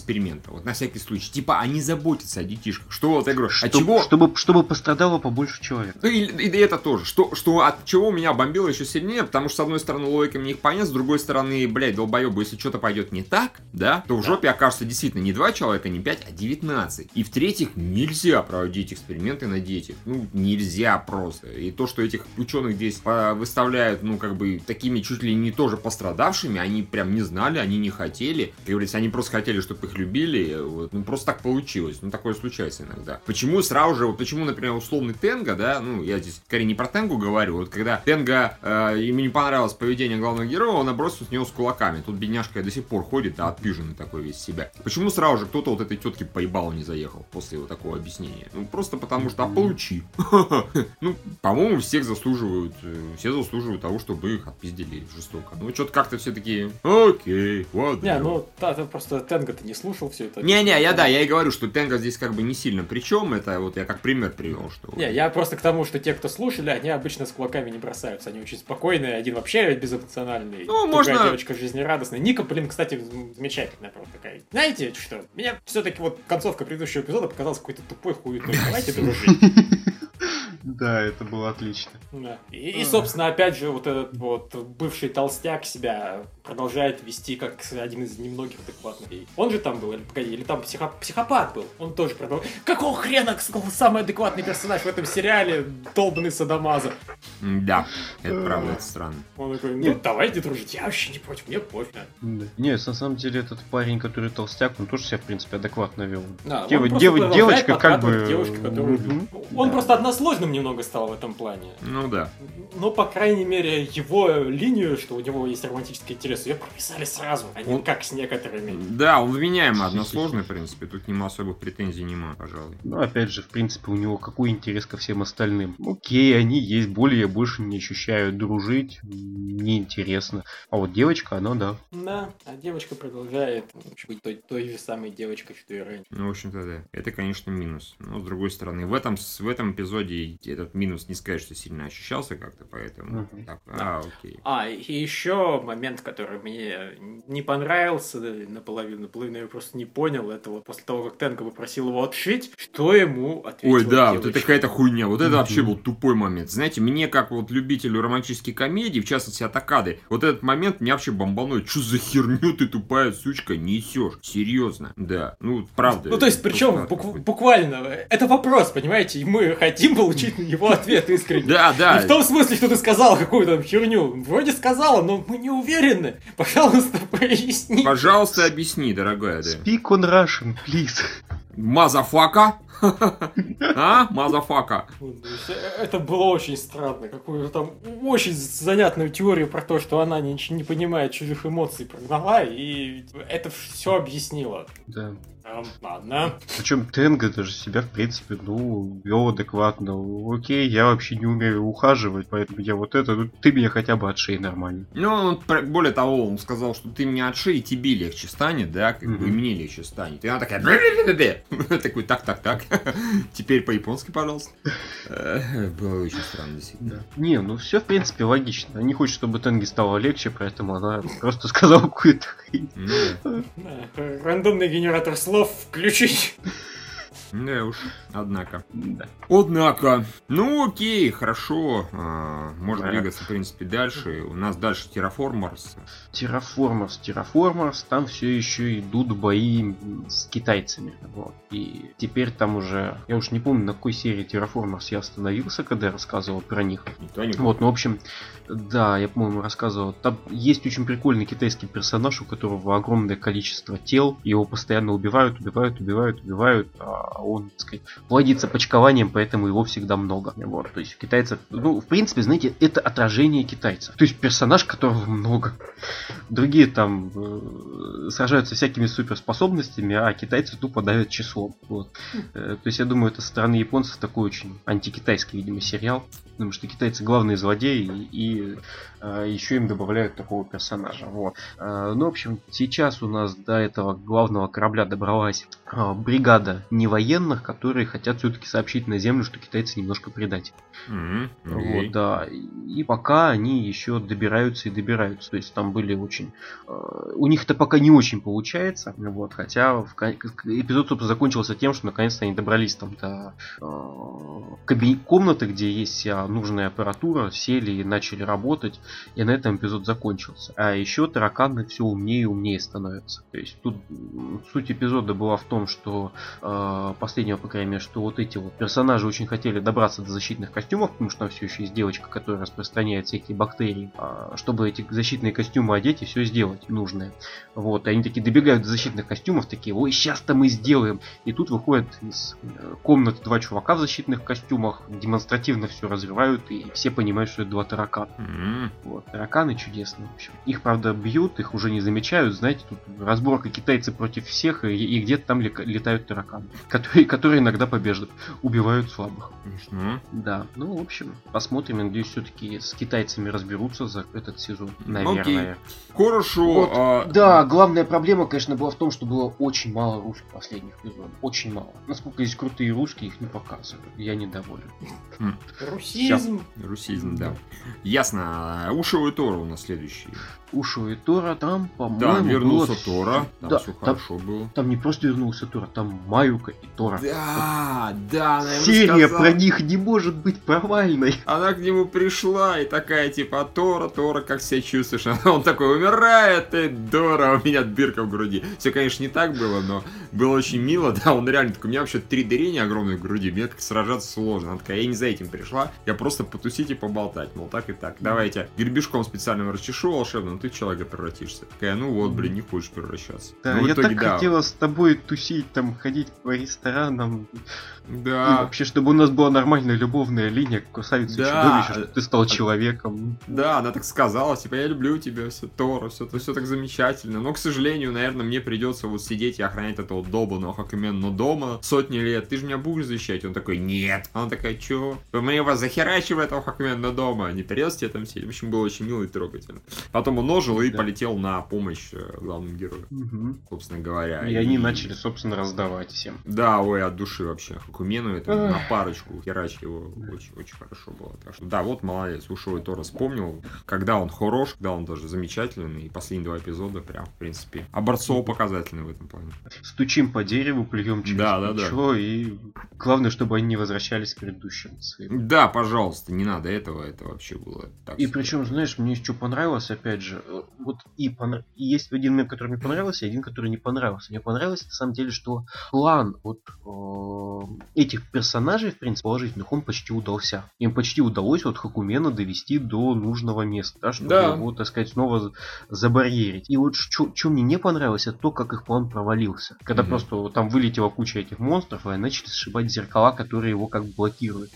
экспериментов, вот на всякий случай. Типа они заботятся о детишках. Что вот я говорю, от Чтоб- чего... Чтобы, чтобы пострадало побольше человек. Ну и, и это тоже. Что, что от чего меня бомбило еще сильнее, потому что, с одной стороны, логика мне их понять, с другой стороны, блядь, долбоебы, если что-то пойдет не так, да, то в жопе окажется действительно не два человека, не пять, а 19. И в-третьих, нельзя проводить эксперименты на детях. Ну, нельзя просто. И то, что этих ученых здесь по- выставляют, ну, как бы, такими чуть ли не тоже пострадавшими, они прям не знали, они не хотели. Как говорится, они просто хотели, чтобы их любили. Вот. Ну, просто так получилось. Ну, такое случается иногда. Почему сразу же, вот почему, например, условный Тенга, да, ну, я здесь скорее не про Тенгу говорю, вот когда Тенга, э, ему не понравилось поведение главного героя, он набросился с него с кулаками. Тут бедняжка до сих пор ходит, да, отпиженный такой весь себя. Почему сразу же кто-то вот этой тетке поебал не заехал после его такого объяснения? Ну, просто потому что, а получи. [LAUGHS] Ну, по-моему, всех заслуживают, э, все заслуживают того, чтобы их отпиздили жестоко. Ну, что-то как-то все такие, окей, ладно. Не, ну, та просто Тенга ты не слушал все это. Не-не, я да, я и говорю, что Тенга здесь как бы не сильно причем, это вот я как пример привел, что... Не, я просто к тому, что те, кто слушали, они обычно с кулаками не бросаются. Они очень спокойные, один вообще безэмоциональный, Ну, можно- девочка жизнерадостная. Ника, блин, кстати, замечательная просто такая. Знаете что? Меня все-таки вот концовка предыдущего эпизода показалась какой-то тупой хуетой. Давайте дружить. [LAUGHS] Да, это было отлично. Да. И, и, собственно, опять же, вот этот вот бывший толстяк себя продолжает вести как один из немногих адекватных. Он же там был, или, погоди, или там психо- психопат был. Он тоже продолжает. Какого хрена сказал самый адекватный персонаж в этом сериале? Долбанный Садамаза. Да, это правда, это странно. Он такой, ну Нет. давайте дружить. Я вообще не против, мне пофиг. Да. Не, на самом деле этот парень, который толстяк, он тоже себя, в принципе, адекватно вел. Да, он Дев- просто дев- девочка как бы... девушку, которую любит. Он просто односложным немного стал в этом плане. Ну да. Но, по крайней мере, его линию, что у него есть романтический интерес, ее прописали сразу, а не Он- как с некоторыми. Да, он вменяемый, односложный, в принципе. Тут нема особых претензий нема, пожалуй. Ну, опять же, в принципе, у него какой интерес ко всем остальным? Окей, они есть, более я больше не ощущаю. Дружить неинтересно. А вот девочка, она, да. Да, а девочка продолжает быть той, той же самой девочкой, что и раньше. Ну, в общем-то, да. Это, конечно, минус. Но, с другой стороны, в этом, в этом эпизоде этот минус не сказать, что сильно ощущался как-то, поэтому... Мгм. Так, а, окей. А, и еще момент, который который мне не понравился наполовину, наполовину я просто не понял этого. После того, как Тенка попросил его отшить, что ему ответил Ой, да, девочка. вот это какая-то хуйня. Вот это вообще был тупой момент. Знаете, мне, как вот любителю романтических комедий, в частности Атакады, вот этот момент меня вообще бомбанует. Что за херню ты, тупая сучка, несешь? Серьезно. Да, ну, правда. Ну, то есть, причем бук- буквально, это вопрос, понимаете, и мы хотим получить на него ответ искренне. Да, да. Не в том смысле, что ты сказал какую-то херню. Вроде сказала, но мы не уверены. [LAUGHS] Пожалуйста, поясни. Пожалуйста, объясни, дорогая. Да. Speak on Russian, please. Motherfucker? А? Motherfucker. Э, Это было очень странно. Какую-то там очень занятную теорию про то, что она ничего не понимает чужих эмоций прогнала, и это все объяснило. Да. Эм, ладно. Причем Тенга даже себя, в принципе, ну, вел адекватно. Окей, я вообще не умею ухаживать, поэтому я вот это, ну, ты меня хотя бы отшей нормально. Ну, он, более того, он сказал, что ты меня отши, и тебе легче станет, да, как бы и Мгм. мне легче станет. И она такая, [LAUGHS] такой, так, так, так, теперь по-японски, пожалуйста. Э, Было очень странно, действительно. Не, ну все в принципе логично. Она не хочет, чтобы Тенге стало легче, поэтому она просто [LAUGHS] сказала какую-то хрень. Ну, Рандомный генератор слов включить. Да уж, однако. Да. Однако, ну окей, хорошо, а, можно Да. двигаться, в принципе, дальше. У нас дальше Terraformers. Терраформерс, Терраформерс, там все еще идут бои с китайцами. Вот. И теперь там уже, я уж не помню, на какой серии Терраформерс я остановился, когда я рассказывал про них. Никто не Вот, ну, в общем, да, я, по-моему, рассказывал. Там есть очень прикольный китайский персонаж, у которого огромное количество тел. Его постоянно убивают, убивают, убивают, убивают. А он, так сказать, плодится почкованием, поэтому его всегда много. Вот, то есть китайцев... Ну, в принципе, знаете, это отражение китайцев. То есть персонаж, которого много. Другие там э, сражаются всякими суперспособностями, а китайцы тупо давят числом. Вот. Э, То есть я думаю, это со стороны японцев такой очень антикитайский, видимо, сериал. Потому что китайцы главные злодеи и, и, э, еще им добавляют такого персонажа. Вот. Э, ну, в общем, сейчас у нас до этого главного корабля добралась э, бригада невоенных, которые хотят все-таки сообщить на землю, что китайцы немножко предатели. Мгм, окей. Вот, да. И пока они еще добираются и добираются. То есть там были очень... э, у них это пока не очень получается. Вот, хотя в эпизод, собственно, закончился тем, что наконец-то они добрались там до э, комнаты, где есть вся нужная аппаратура, сели и начали работать. И на этом эпизод закончился. А еще тараканы все умнее и умнее становятся. То есть тут суть эпизода была в том, что э, последнего, по крайней мере, что вот эти вот персонажи очень хотели добраться до защитных костюмов, потому что там все еще есть девочка, которая распространяет всякие бактерии, а, чтобы эти защитные костюмы одеть и все сделать нужное. Вот, и они такие добегают до защитных костюмов, такие, ой, сейчас-то мы сделаем. И тут выходят из э, комнаты два чувака в защитных костюмах, демонстративно все разрывают, и все понимают, что это два таракана. М, Вот, тараканы чудесные, в общем. Их, правда, бьют, их уже не замечают, знаете, тут разборка китайцы против всех, и, и где-то там летают тараканы, которые, которые иногда побеждают, убивают слабых. Смешно. Да, ну, в общем, посмотрим, я надеюсь, все-таки с китайцами разберутся за этот сезон, Ну, наверное. Хорошо. Вот, а, Да, главная проблема, конечно, была в том, что было очень мало русских последних эпизодов. Очень мало. Насколько есть крутые русские, их не показывают. Я недоволен. Русизм. Русизм, да. Ясно. Ушевый Тора у нас следующий. Ушу и Тора там, по-моему, вернулся было... Тора. Там Да, все там- хорошо было. Там не просто вернулся Тора, там Маюка и Тора. Да, да, Серия сказала. про них не может быть провальной. Она к нему пришла и такая, типа, Тора, Тора, как себя чувствуешь? А он такой, умирает ты, Дора, у меня дырка в груди. Все, конечно, не так было, но было очень мило, да, он реально такой, у меня вообще три дырения огромные в груди, мне как сражаться сложно. Она такая, я не за этим пришла, я просто потусить и поболтать, мол, так и так. Давайте, гребешком специальным расчешу волшебным, ты в человека превратишься. Такая, ну вот, блин, не хочешь превращаться. Да, Ну, я итоге, так да. хотела с тобой тусить, там, ходить по ресторанам. И Да, вообще, чтобы у нас была нормальная любовная линия, красавица и Да. чудовище, чтобы ты стал человеком. Да, она так сказала, типа, я люблю тебя, все Тора, все, все так замечательно. Но, к сожалению, наверное, мне придется вот сидеть и охранять этого долбанного Хакумена дома сотни лет. Ты же меня будешь защищать? Он такой, нет. Она такая, чё? Мы его захерачим этого Хакумена дома. Не придется тебе там сидеть. В общем, было очень мило и трогательно. Потом он ожил и Да. полетел на помощь э, главному герою, Мгм. собственно говоря. И они начали, собственно, раздавать всем. Да, ой, от души вообще. Хакумену, это на парочку херачить его очень, очень хорошо было. Так что, да, вот молодец, ушел и Тора вспомнил, когда он хорош, когда он даже замечательный, и последние два эпизода прям, в принципе, образцово показательный в этом плане. Стучим по дереву, плюем через Да, да, да. и главное, чтобы они не возвращались к предыдущим своим. Да, пожалуйста, не надо этого, это вообще было так. И причем, знаешь, мне еще понравилось, опять же, э, вот и, понра- и есть один момент, который мне понравился, и один, который не понравился. Мне понравилось, на самом деле, что план вот э, этих персонажей, в принципе, положительных, он почти удался. Им почти удалось вот Хакумена довести до нужного места, да, чтобы Да. его, так сказать, снова за- забарьерить. И вот что мне не понравилось, это то, как их план провалился. Когда Мгм. просто там вылетела куча этих монстров, и они начали сшибать зеркала, которые его как бы блокируют.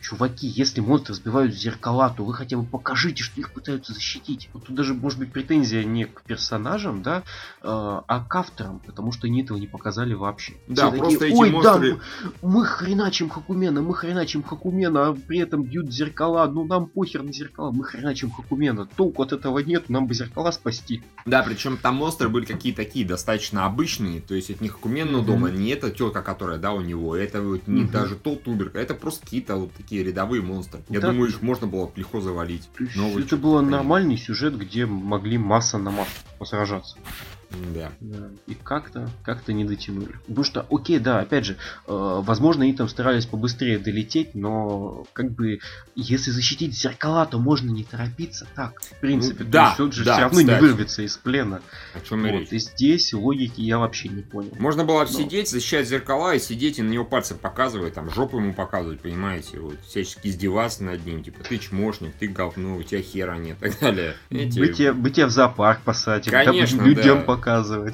Чуваки, если монстры сбивают зеркала, то вы хотя бы покажите, что их пытаются защитить. Вот тут даже может быть претензия не к персонажам, да, э, а к авторам, потому что они этого не показали вообще. Да, Все просто эти Ой, монстры- да, мы, мы хреначим Хакумена, мы хреначим Хакумена, а при этом бьют зеркала, ну нам похер на зеркала, мы хреначим Хакумена. Толку от этого нет, нам бы зеркала спасти. Да, причем там монстры были какие-то такие достаточно обычные, то есть это не Хакумен Мгм. дома, не эта тетка, которая, да, у него, это вот не Мгм. даже тот туберка, это просто какие-то вот такие рядовые монстры. Я Да. думаю, их можно было легко завалить. Есть это был нормальный сюжет, где могли масса на массу посражаться. Да. Да. И как-то, как-то не дотянули. Потому что, окей, да, опять же, э, возможно, они там старались побыстрее долететь, но как бы, если защитить зеркала, то можно не торопиться так, в принципе. Ну, То да, есть он же да, все равно не кстати. вырвется из плена. О чем и Вот. речь. И здесь логики я вообще не понял. Можно было Ну. сидеть, защищать зеркала и сидеть и на него пальцем показывать, там жопу ему показывать, понимаете, вот всячески издеваться над ним, типа ты чмошник, ты говно, у тебя хера нет, и так далее. Эти- Бы тебе, бы тебе в зоопарк посадить, да, Конечно, людям да. показывать.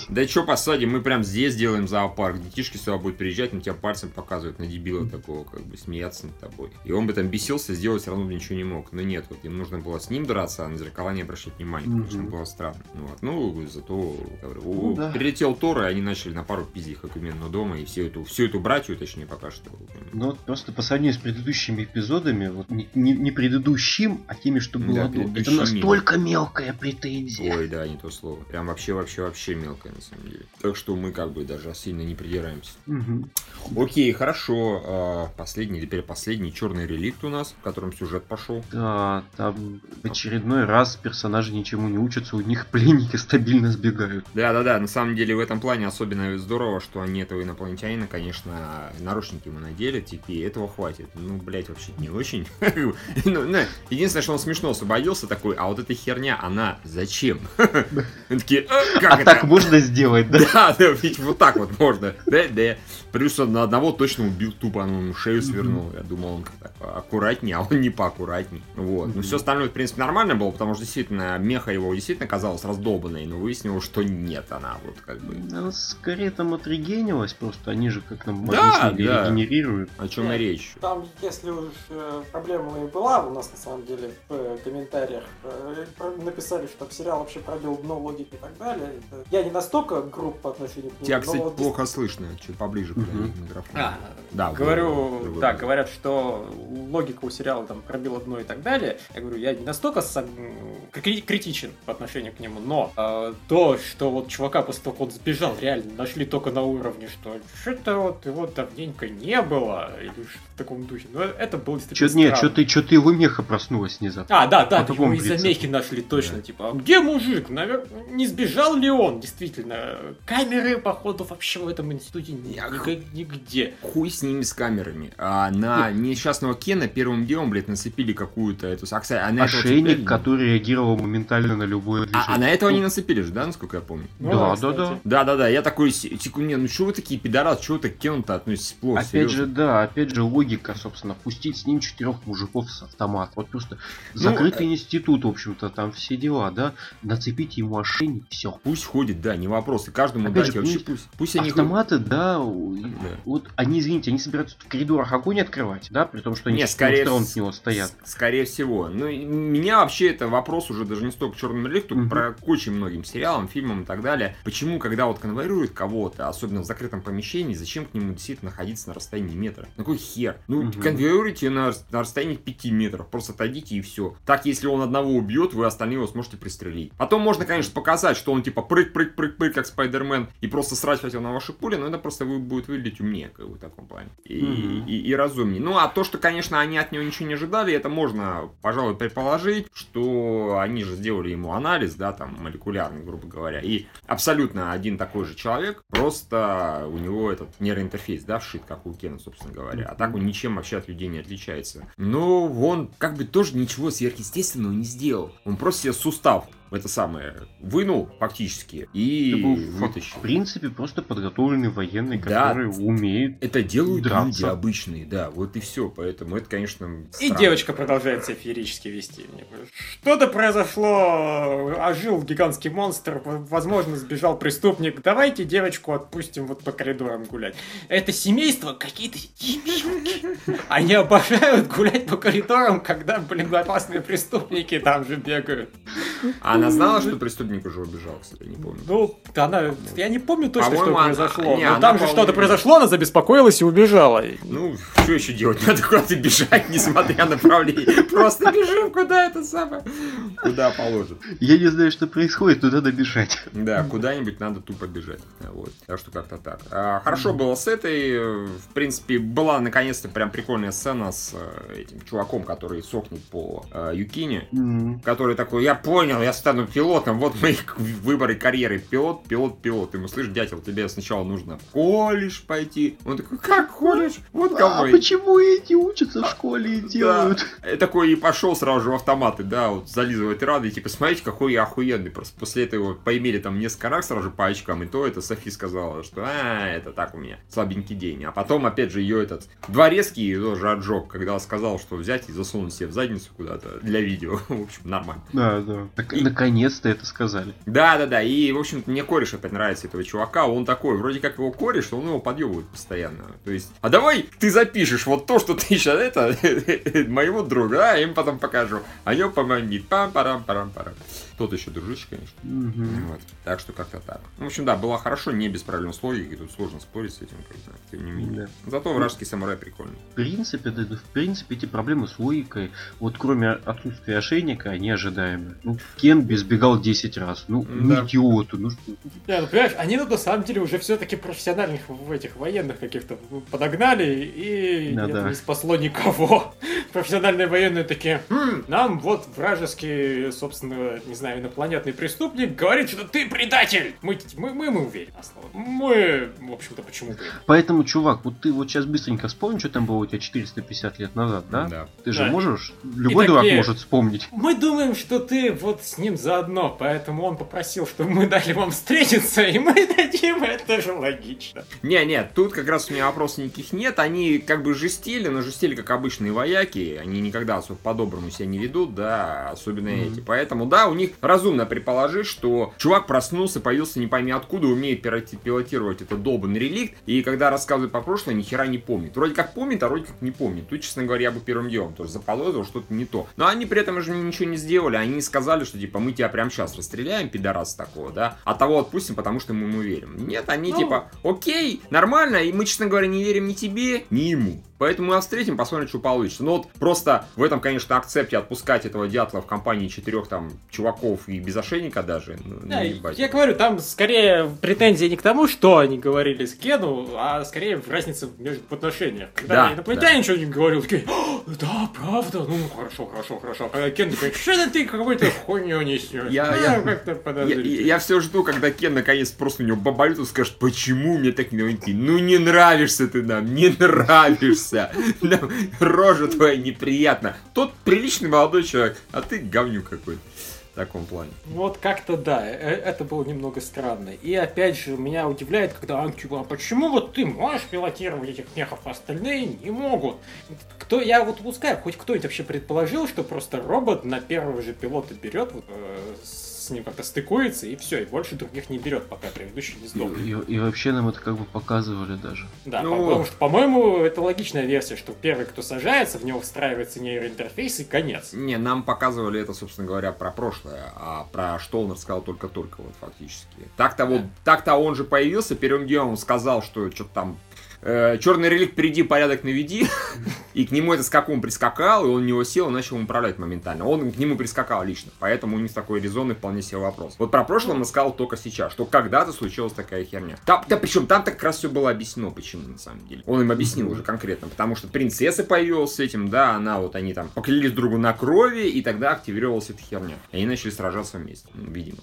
Да что посадим, мы прям здесь делаем зоопарк. Детишки сюда будут приезжать, на тебя пальцем показывают, на дебила такого, как бы смеяться над тобой. И он бы там бесился, сделать все равно бы ничего не мог. Но нет, вот им нужно было с ним драться, а на зеркала не обращать внимания, потому что Мгм. было странно. Ну, вот. ну зато говорю, Ну да. прилетел Тор, и они начали на пару пиздить Хакумену дома, и всю эту, всю эту братью, точнее, пока что. Ну вот просто по сравнению с предыдущими эпизодами, вот не, не- не предыдущим, а теми, что было Да, до, это настолько мелкая претензия. Ой, да, не то слово. Прям вообще, вообще, вообще мелкое, на самом деле. Так что мы как бы даже сильно не придираемся. Мгм. Окей, хорошо. А, Последний, теперь последний черный реликт у нас, в котором сюжет пошел. Да, там в очередной раз персонажи ничему не учатся, у них пленники стабильно сбегают. Да, да, да. На самом деле в этом плане особенно здорово, что они этого инопланетянина, конечно, наручники ему надели, типа, и этого хватит. Ну, блять, вообще не очень. [LAUGHS] Ну, ну, Единственное, что он смешно освободился такой, а вот эта херня, она зачем? [LAUGHS] Такие, «А, как а это? Так можно сделать, да? Да, да, ведь вот так вот можно. Да, да. Плюс он на одного точно убил тупо, он ему шею свернул. Я думал, он как-то аккуратнее, а он не поаккуратней. Вот. Но все остальное, в принципе, нормально было, потому что действительно меха его действительно казалась раздолбанной, но выяснилось, что нет, она вот как бы. Она скорее там отрегенилась, просто они же, как нам Да, объяснили, да. регенерируют. О чем и речь? Там, если уж э, проблема и была у нас на самом деле в э, комментариях, э, написали, что там сериал вообще пробил дно логики и так далее. Я не настолько груб по отношению к нему, Тебя, но кстати, вот плохо слышно. Чуть поближе к микрофону. А, Да, говорю, да, говорят, что логика у сериала там пробила дно и так далее. Я говорю, я не настолько критичен по отношению к нему, но э, то, что вот чувака после того, как он сбежал, реально нашли только на уровне, что что-то вот его давненько не было, или что в таком духе. Но это было действительно Чё, нет, что ты, что ты его меха проснулась внезапно. А, да, да, его из-за мехи нашли точно, Да. типа, а где мужик? Навер- Не сбежал ли он, действительно? Камеры, походу, вообще в этом институте ни- Я- ни- нигде. Хуй с ними с камерами. А на несчастного Кена первым делом, блядь, нацепили какую-то эту... А, кстати, а на этого Ошейник, цепляли? который реагировал моментально на любое движение. А, а на этого не нацепили же, да, насколько я помню? Ну Да, да, кстати. да. Да-да-да, я такой, се- типа, не, ну что вы такие пидорасы, чего вы так к Кену-то относитесь плохо, Опять серьезно? же, да, опять же логика, собственно, пустить с ним четырех мужиков с автомата. Вот просто Ну, закрытый институт, в общем-то, там все дела, да. Нацепить ему ошейник, все. Пусть ходит, да, не вопрос, и каждому Опять дать же, вообще пусть пусть. Они... Автоматы, да, у- вот они, извините, они собираются в коридорах огонь открывать, да, при том, что они Не, с четырех скорее, сторон с- него стоят. скорее всего. Ну, меня вообще это вопрос уже даже не столько к черному лифту, Мгм. про к очень многим сериалам, фильмам и так далее. Почему, когда вот конвоируют кого-то, особенно в закрытом помещении, зачем к нему действительно находиться на расстоянии метра? На какой хер? Ну, Мгм. конвоируйте на, на расстоянии 5 метров, просто отойдите и все. Так, если он одного убьет, вы остальные его сможете пристрелить. Потом можно, конечно, показать, что он типа прыгнул прыг-прыг-прыг-прыг, как Спайдермен, и просто срать хотел на ваши пули, но это просто вы, будет выглядеть умнее, как бы, в таком плане. И, Мгм. и, и разумнее. Ну, а то, что, конечно, они от него ничего не ожидали, это можно, пожалуй, предположить, что они же сделали ему анализ, да, там, молекулярный, грубо говоря, и абсолютно один такой же человек, просто у него этот нейроинтерфейс, да, вшит, как у Кена, собственно говоря. А так он ничем вообще от людей не отличается. Но он как бы тоже ничего сверхъестественного не сделал. Он просто себе сустав это самое вынул фактически и Это был, фа- вытащил. в принципе, просто подготовленный военный, Да. который умеет. Это делают Драться. люди обычные, да, вот и все. Поэтому это, конечно, И странно. девочка продолжает себя феерически вести. Что-то произошло, ожил гигантский монстр, возможно, сбежал преступник. Давайте девочку отпустим вот по коридорам гулять. Это семейство какие-то дебилки. Они обожают гулять по коридорам, когда, блин, опасные преступники там же бегают. А она знала, что преступник уже убежал, кстати, не помню. Ну, она, я не помню точно, что она- произошло. не, но там же что-то произошло, она забеспокоилась и убежала. Ну, что еще делать? Надо куда-то бежать, несмотря на направление. Просто бежим, куда это самое. Куда положит. Я не знаю, что происходит, туда добежать. Да, куда-нибудь надо тупо бежать. Вот. Так что как-то так. А, хорошо было с этой. В принципе, была наконец-то прям прикольная сцена с э, этим чуваком, который сохнет по э, Юкине. Который такой, я понял, я стану пилотом, вот мои выборы карьеры. Пилот, пилот, пилот. Ему, слышь, дятел, тебе сначала нужно в колледж пойти. Он такой, как колледж? Вот А кого. почему эти учатся в школе и делают? И такой и пошел сразу же в автоматы, да, вот зализывать рады, и типа, смотрите, какой я охуенный. Просто после этого поимели там несколько раз сразу же по очкам, и то это Софи сказала, что а, это так у меня, слабенький день. А потом, опять же, ее этот дворецкий тоже отжег, когда сказал, что взять и засунуть себе в задницу куда-то для видео. [LAUGHS] В общем, нормально. Да, да. Так, И- наконец-то это сказали. Да, да, да. И, в общем-то, мне кореш опять нравится этого чувака. Он такой, вроде как его кореш, он его подъебывает постоянно. То есть, а давай ты запишешь вот то, что ты сейчас это, [LAUGHS] моего друга, а им потом покажу. А я помогит. пам парам парам парам Тот еще дружище, конечно. Мгм. Вот. Так что как-то так. В общем, да, было хорошо, не без проблем с логикой. Тут сложно спорить с этим, как-то, тем не менее. Зато вражеский самурай прикольный. В принципе, да, да, в принципе, эти проблемы с логикой, вот кроме отсутствия ошейника, они ожидаемы. Ну, Кен безбегал 10 раз. Ну, ну Да. идиоту, ну что. Не, ну понимаешь, они ну, на самом деле уже все-таки профессиональных в этих военных каких-то подогнали, и Да, это да. не спасло никого. Профессиональные военные такие, «Хм, нам вот вражеский, собственно, не знаю, инопланетный преступник говорит, что ты предатель! Мы, мы, мы, мы уверены слово. Мы, в общем-то, почему бы? Поэтому, чувак, вот ты вот сейчас быстренько вспомни, что там было у тебя 450 лет назад, да? Ты же Да. можешь, любой дурак такие- может вспомнить. Мы думаем, что ты вот с ним заодно, поэтому он попросил, чтобы мы дали вам встретиться, и мы дадим, это же логично. Не-не, тут как раз у меня вопросов никаких нет. Они как бы жестили, но жестили как обычные вояки. Они никогда особо по-доброму себя не ведут, да, особенно Мгм. эти. Поэтому, да, у них разумно предположить, что чувак проснулся, появился не пойми откуда, умеет пилотировать этот долбанный реликт, и когда рассказывает по прошлое, ни хера не помнит. Вроде как помнит, а вроде как не помнит. Тут, честно говоря, я бы первым делом тоже заподозрил что-то не то. Но они при этом же ничего не сделали. Они сказали, что типа мы тебя прямо сейчас расстреляем, пидорас такого, да, а того отпустим, потому что мы ему верим. Нет, они Ну. типа, окей, нормально, и мы, честно говоря, не верим ни тебе, ни ему. Поэтому мы вас встретим, посмотрим, что получится. Ну вот просто в этом, конечно, акцепте отпускать этого дятла в компании четырех там чуваков и без ошейника даже. ну, Да, наебать. я говорю, там скорее претензии не к тому, что они говорили с Кену, а скорее в разнице между отношениях. Когда Да, инопланетяне ничего не говорил, такие, «А, да, правда, ну хорошо, хорошо, хорошо. А Кен такой, что это ты какой-то хуйню несешь? Я- А, я- Я, подозрительно. все жду, когда Кен наконец просто у него бабалют и скажет, почему мне так не? Ну не нравишься ты нам, не нравишься. Нам рожа твоя неприятна. Тот приличный молодой человек, а ты говнюк какой-то. В таком плане. Вот как-то да, э- это было немного странно. И опять же, меня удивляет, когда он типа, а почему вот ты можешь пилотировать этих мехов, а остальные не могут? Кто, я вот пускай, хоть кто-нибудь вообще предположил, что просто робот на первого же пилота берет, э, с ним как-то стыкуется, и все, и больше других не берет, пока предыдущий не И, сдохнет. и- и вообще нам это как бы показывали даже. Да, Ну. потому что, по-моему, это логичная версия, что первый, кто сажается, в него встраивается нейроинтерфейс и конец. Не, нам показывали это, собственно говоря, про прошлое, а про что он рассказал только-только, вот фактически. Так-то вот, так-то он же появился, первым делом он сказал, что что-то там Черный реликт, приди, порядок наведи. И к нему этот скакун прискакал, и он него сел и начал управлять моментально. Он к нему прискакал лично. Поэтому у них такой резонный вполне себе вопрос. Вот про прошлое он сказал только сейчас, что когда-то случилась такая херня. Там, да причем там так как раз все было объяснено, почему на самом деле. Он им объяснил уже конкретно. Потому что принцесса появилась с этим, да, она вот они там поклялись другу на крови, и тогда активировалась эта херня. И они начали сражаться вместе, видимо.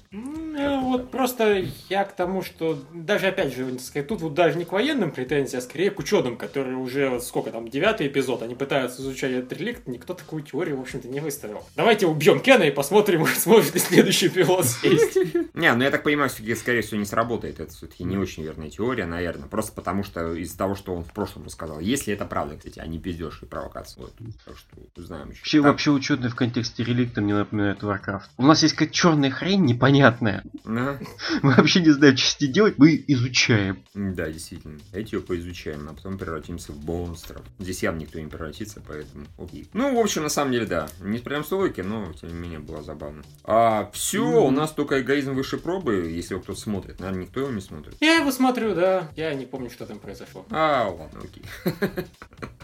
Ну, вот просто я к тому, что даже опять же, тут вот даже не к военным претензии, а скорее к ученым, которые уже вот сколько там, девятый эпизод, они пытаются изучать этот реликт, никто такую теорию, в общем-то, не выставил. Давайте убьем Кена и посмотрим, [LAUGHS] сможет ли следующий пилот съесть. [LAUGHS] Не, ну я так понимаю, все-таки, скорее всего, не сработает. Это все-таки не очень верная теория, наверное. Просто потому что из-за того, что он в прошлом рассказал. Если это правда, кстати, а не пиздеж и провокация. Вот. Так что узнаем еще. Вообще, вообще ученые в контексте реликта мне напоминают Warcraft. У нас есть какая-то черная хрень непонятная. [LAUGHS] Мы вообще не знаем, что с ней делать, мы изучаем. Да, действительно. Эти ее поизучаем, а потом превратимся в монстров. Здесь явно никто не превратится, поэтому окей. Ну, в общем, на самом деле, да. Не прям стойки, но, тем не менее, было забавно. А все, у нас только эгоизм выше пробы, если его кто-то смотрит. Наверное, никто его не смотрит. Я его смотрю, да. Я не помню, что там произошло. А, ладно, окей. [LAUGHS]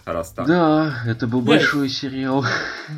Раз так. Да, это был большой сериал.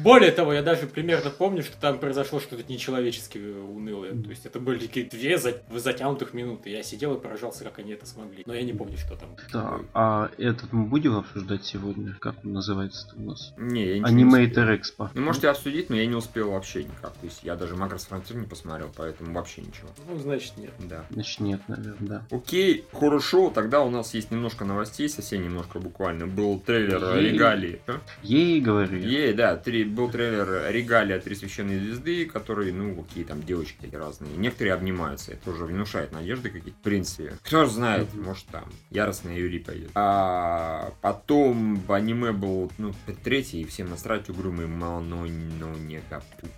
Более того, я даже примерно помню, что там произошло что-то нечеловечески унылое. То есть это были две затянутых минуты. Я сидел и поражался, как они это смогли. Но я не помню, что там. Да, а этот мы будем обсуждать сегодня? Как он называется у нас? Не, я Анимейтер Экспо. Ну, можете обсудить, но я не успел вообще никак. То есть я даже Макрос Фронтир не посмотрел, поэтому вообще ничего. Ну, значит, нет. Да. Значит, нет, наверное, да. Окей, хорошо, тогда у нас есть немножко новостей, совсем немножко буквально. Был трейлер Ей. Регалии. Ей, говорю. Ей, да, три, был трейлер Регалия Три священные звезды, которые, ну, какие там девочки такие разные. Некоторые обнимаются, это уже внушает надежды какие-то. В принципе, кто же знает, может там яростная Юрий пойдет. А потом в аниме был, ну, третий, и всем насрать угрюмый Мано, ну, не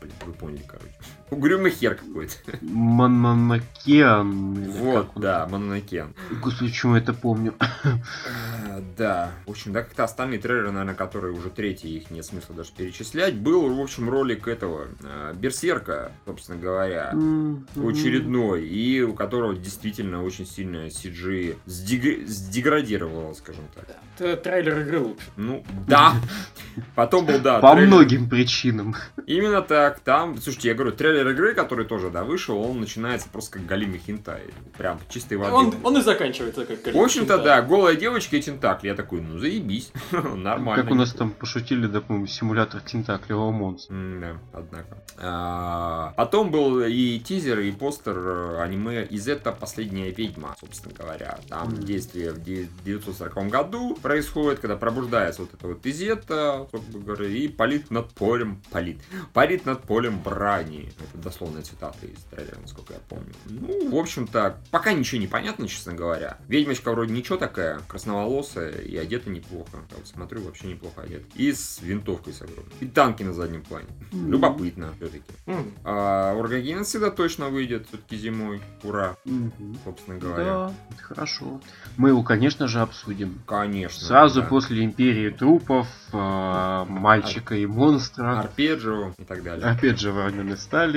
блин, вы поняли, короче. Угрюмый хер какой-то. Мононокен. Вот, да, Мононокен. Господи, почему я это помню? А, да. В общем, да, как-то остальные трейлеры, наверное, которые уже третий, их нет смысла даже перечислять. Был, в общем, ролик этого э, Берсерка, собственно говоря, mm-hmm. очередной, и у которого действительно очень сильно CG сдег... сдеградировало, скажем так. Трейлер игры лучше. Ну, да. [LAUGHS] Потом был, да. По многим причинам. Именно так. Там, слушайте, я говорю, трейлер игры, который тоже, да, вышел, он начинается просто как галимый хентай. Прям чистой воды. Он, он и заканчивается как галимый В общем-то, да, голая девочка и тентакли. Я такой, ну заебись. [LAUGHS] Нормально. Как у нас там пошутили, допустим, симулятор тентаклевого монстра. Да, однако. А, потом был и тизер, и постер э, аниме из это последняя ведьма, собственно говоря. Там действие в 940 году происходит, когда пробуждается вот это вот Изета, собственно говоря, и палит над полем, палит, парит над полем брани. Это дословная цитата из трейлера, насколько я помню. Ну, в общем-то, пока ничего не понятно, честно говоря. Ведьмочка вроде ничего такая, красноволосая и одета неплохо. Я вот смотрю, вообще неплохо одета. И с винтовкой с огромной. И танки на заднем плане. Mm-hmm. Любопытно, все-таки. Mm-hmm. А Оргогеноцида точно выйдет все-таки зимой. Ура. Mm-hmm. Собственно говоря. Да, хорошо. Мы его, конечно же, обсудим. Конечно. Сразу да. после Империи трупов, э, мальчика Ар... и монстра. Арпеджио и так далее. Арпеджио воронены стали.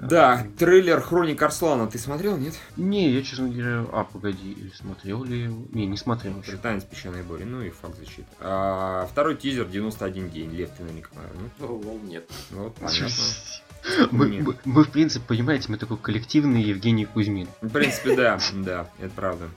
Да, трейлер Хроник Арслана ты смотрел, нет? Не, я, честно говоря, а, погоди, смотрел ли его? Не, не смотрел. Британец песчаной бури, ну и факт защиты. А, второй тизер 91 день, Лев, ты наверняка, ну? нет. Вот, [LAUGHS] понятно. Мы, мы, мы, в принципе, понимаете, мы такой коллективный Евгений Кузьмин. В принципе, да, да, это правда.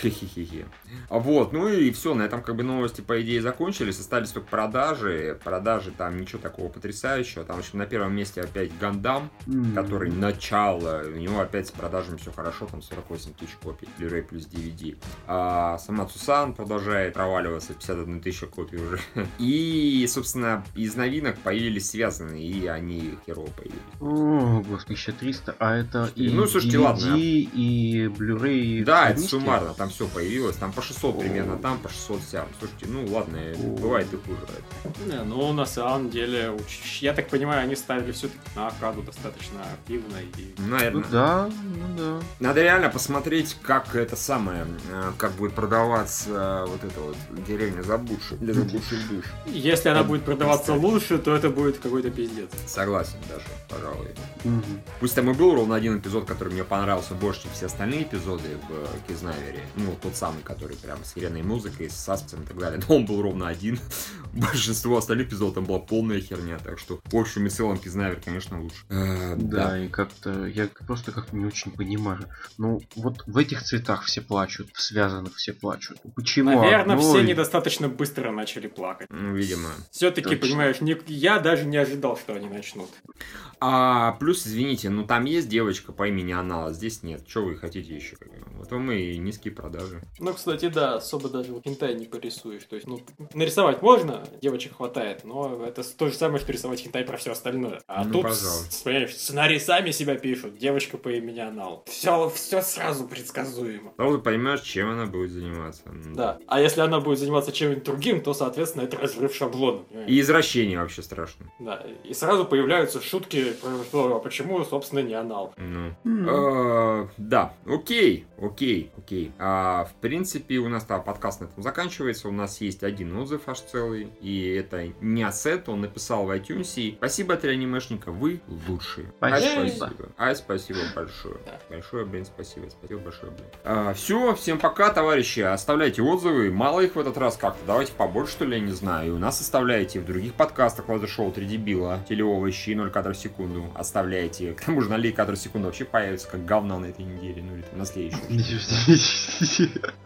Хе-хе-хе. А вот, ну и все, на этом как бы новости, по идее, закончились. Остались только продажи. Продажи там ничего такого потрясающего. Там, в общем, на первом месте опять Гандам, mm. который начало. У него опять с продажами все хорошо, там 48 тысяч копий, Blu-ray плюс DVD. А сама Цусан продолжает проваливаться, 51 тысяча копий уже. [LAUGHS] И, собственно, из новинок появились связанные, и они херово появились. О, господи, 1300, а это и ну, слушайте, DVD, ладно. и Blu-ray. Да, это суммарно, там все появилось, там по 600 О. примерно, там по 600 вся. Слушайте, ну ладно, О. бывает и хуже. Не, ну на самом деле, я так понимаю, они ставили все-таки на аркаду достаточно активно. И... Наверное. Ну да, ну да. Надо реально посмотреть, как это самое, э, как будет продаваться э, вот эта вот деревня заблудших, для заблудших душ. Если она будет продаваться лучше, то это будет какой-то пиздец. Согласен даже, пожалуй. Угу. Пусть там и был ровно один эпизод, который мне понравился больше, чем все остальные эпизоды в Кизнавере. Ну, тот самый, который прям с херенной музыкой, с саспенсом и так далее. [LAUGHS] Но он был ровно один. Большинство остальных эпизодов там была полная херня, так что в общем и целом Пизнавер, конечно, лучше. Э, Да, и как-то я просто как-то не очень понимаю. Ну, вот в этих цветах все плачут, в связанных все плачут. Почему? Наверное, одной- все недостаточно быстро начали плакать. Ну, видимо. Все-таки, понимаешь, не- я даже не ожидал, что они начнут. А плюс, извините, ну там есть девочка по имени Анала, здесь нет. Что вы хотите еще? Вот вам и низкие продажи. Ну, кстати, да, особо даже вот хентай не порисуешь. То есть, ну, нарисовать можно, девочек хватает, но это то же самое, что рисовать хентай про все остальное. А Ну, тут, понимаешь, сценарии сами себя пишут, девочка по имени Анал. Все, все сразу предсказуемо. Сразу поймешь, чем она будет заниматься. Да. А если она будет заниматься чем-нибудь другим, то, соответственно, это разрыв шаблона. понимаешь? И извращение вообще страшно. Да. И сразу появляются шутки про то, а почему, собственно, не анал. Ну. Э, Да, окей, окей, окей. А, в принципе, у нас там подкаст на этом заканчивается. У нас есть один отзыв аж целый. И это не Асет, он написал в iTunes. и Спасибо, три анимешника, вы лучшие. Ай, Спасибо. спасибо. Ай, спасибо большое. Да. Большое, блин, спасибо. Спасибо большое, блин. все, всем пока, товарищи. Оставляйте отзывы. Мало их в этот раз как-то. Давайте побольше, что ли, я не знаю. И у нас оставляйте в других подкастах Лазер Шоу 3 дебила, телеовощи и 0 кадров в секунду. Оставляйте. К тому же 0 кадров в секунду вообще появится как говна на этой неделе. Ну или там на следующей.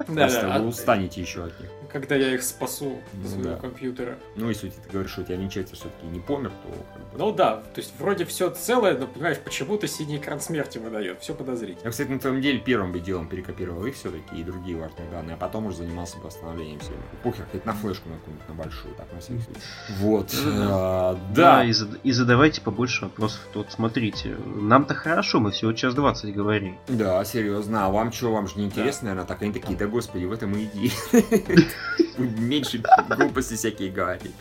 Просто вы устанете еще от них. Когда я их спасу Ну с своего компьютера. Ну, если ты говоришь, что у тебя винчестер все-таки не помер, то. Ну да, то есть вроде все целое, но понимаешь, почему-то синий экран смерти выдает. Все подозрительно. Я, кстати, на твоем деле первым бы делом перекопировал их все-таки и другие важные данные, а потом уже занимался бы восстановлением всего. Похер, хоть на флешку на какую-нибудь, на большую, так, на всякий случай. Вот. Ну да. а, Да, Да. и, зад- и задавайте побольше вопросов. Вот смотрите, нам-то хорошо, мы всего час двадцать говорим. Да, серьезно. А вам что, вам же не интересно, наверное, так они такие, да господи, в этом и иди. [LAUGHS] Меньше [LAUGHS] глупости всякие говорить.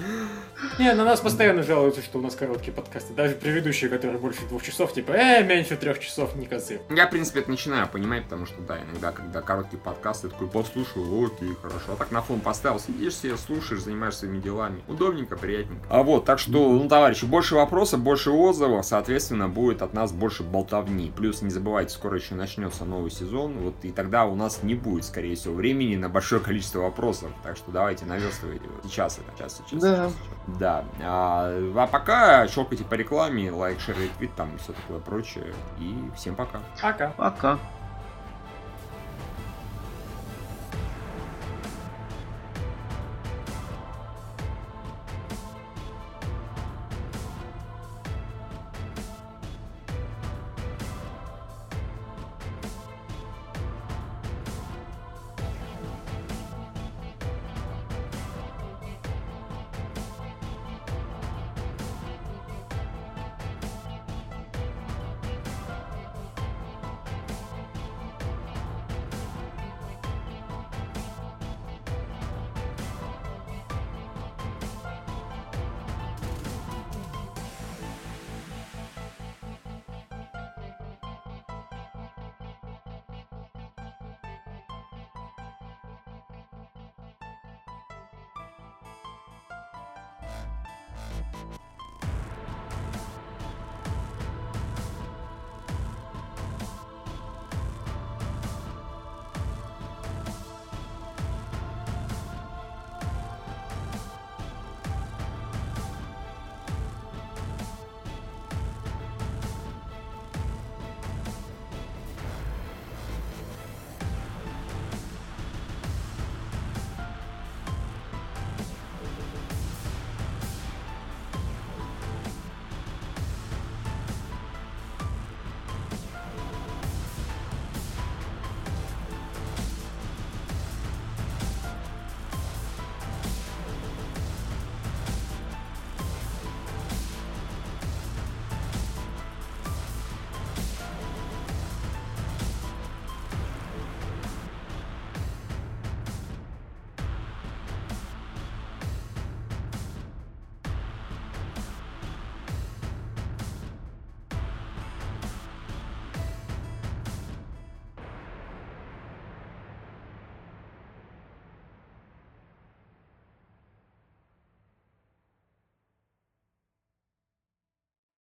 Не, на нас постоянно жалуются, что у нас короткие подкасты. Даже предыдущие, которые больше двух часов, типа, э, меньше трех часов не козы. Я, в принципе, это начинаю понимать, потому что, да, иногда, когда короткий подкаст, я такой послушаю, окей, хорошо. А так на фон поставил, сидишь себе, слушаешь, занимаешься своими делами. Удобненько, приятненько. А вот, так что, ну, товарищи, больше вопросов, больше отзывов, соответственно, будет от нас больше болтовни. Плюс, не забывайте, скоро еще начнется новый сезон, вот, и тогда у нас не будет, скорее всего, времени на большое количество вопросов. Так что давайте наверстывайте. Вот Сейчас это, сейчас, сейчас. Да. сейчас, сейчас. Да. А, а пока щелкайте по рекламе, лайк, шер, ретвит, там и все такое прочее. И всем пока. Пока. Пока.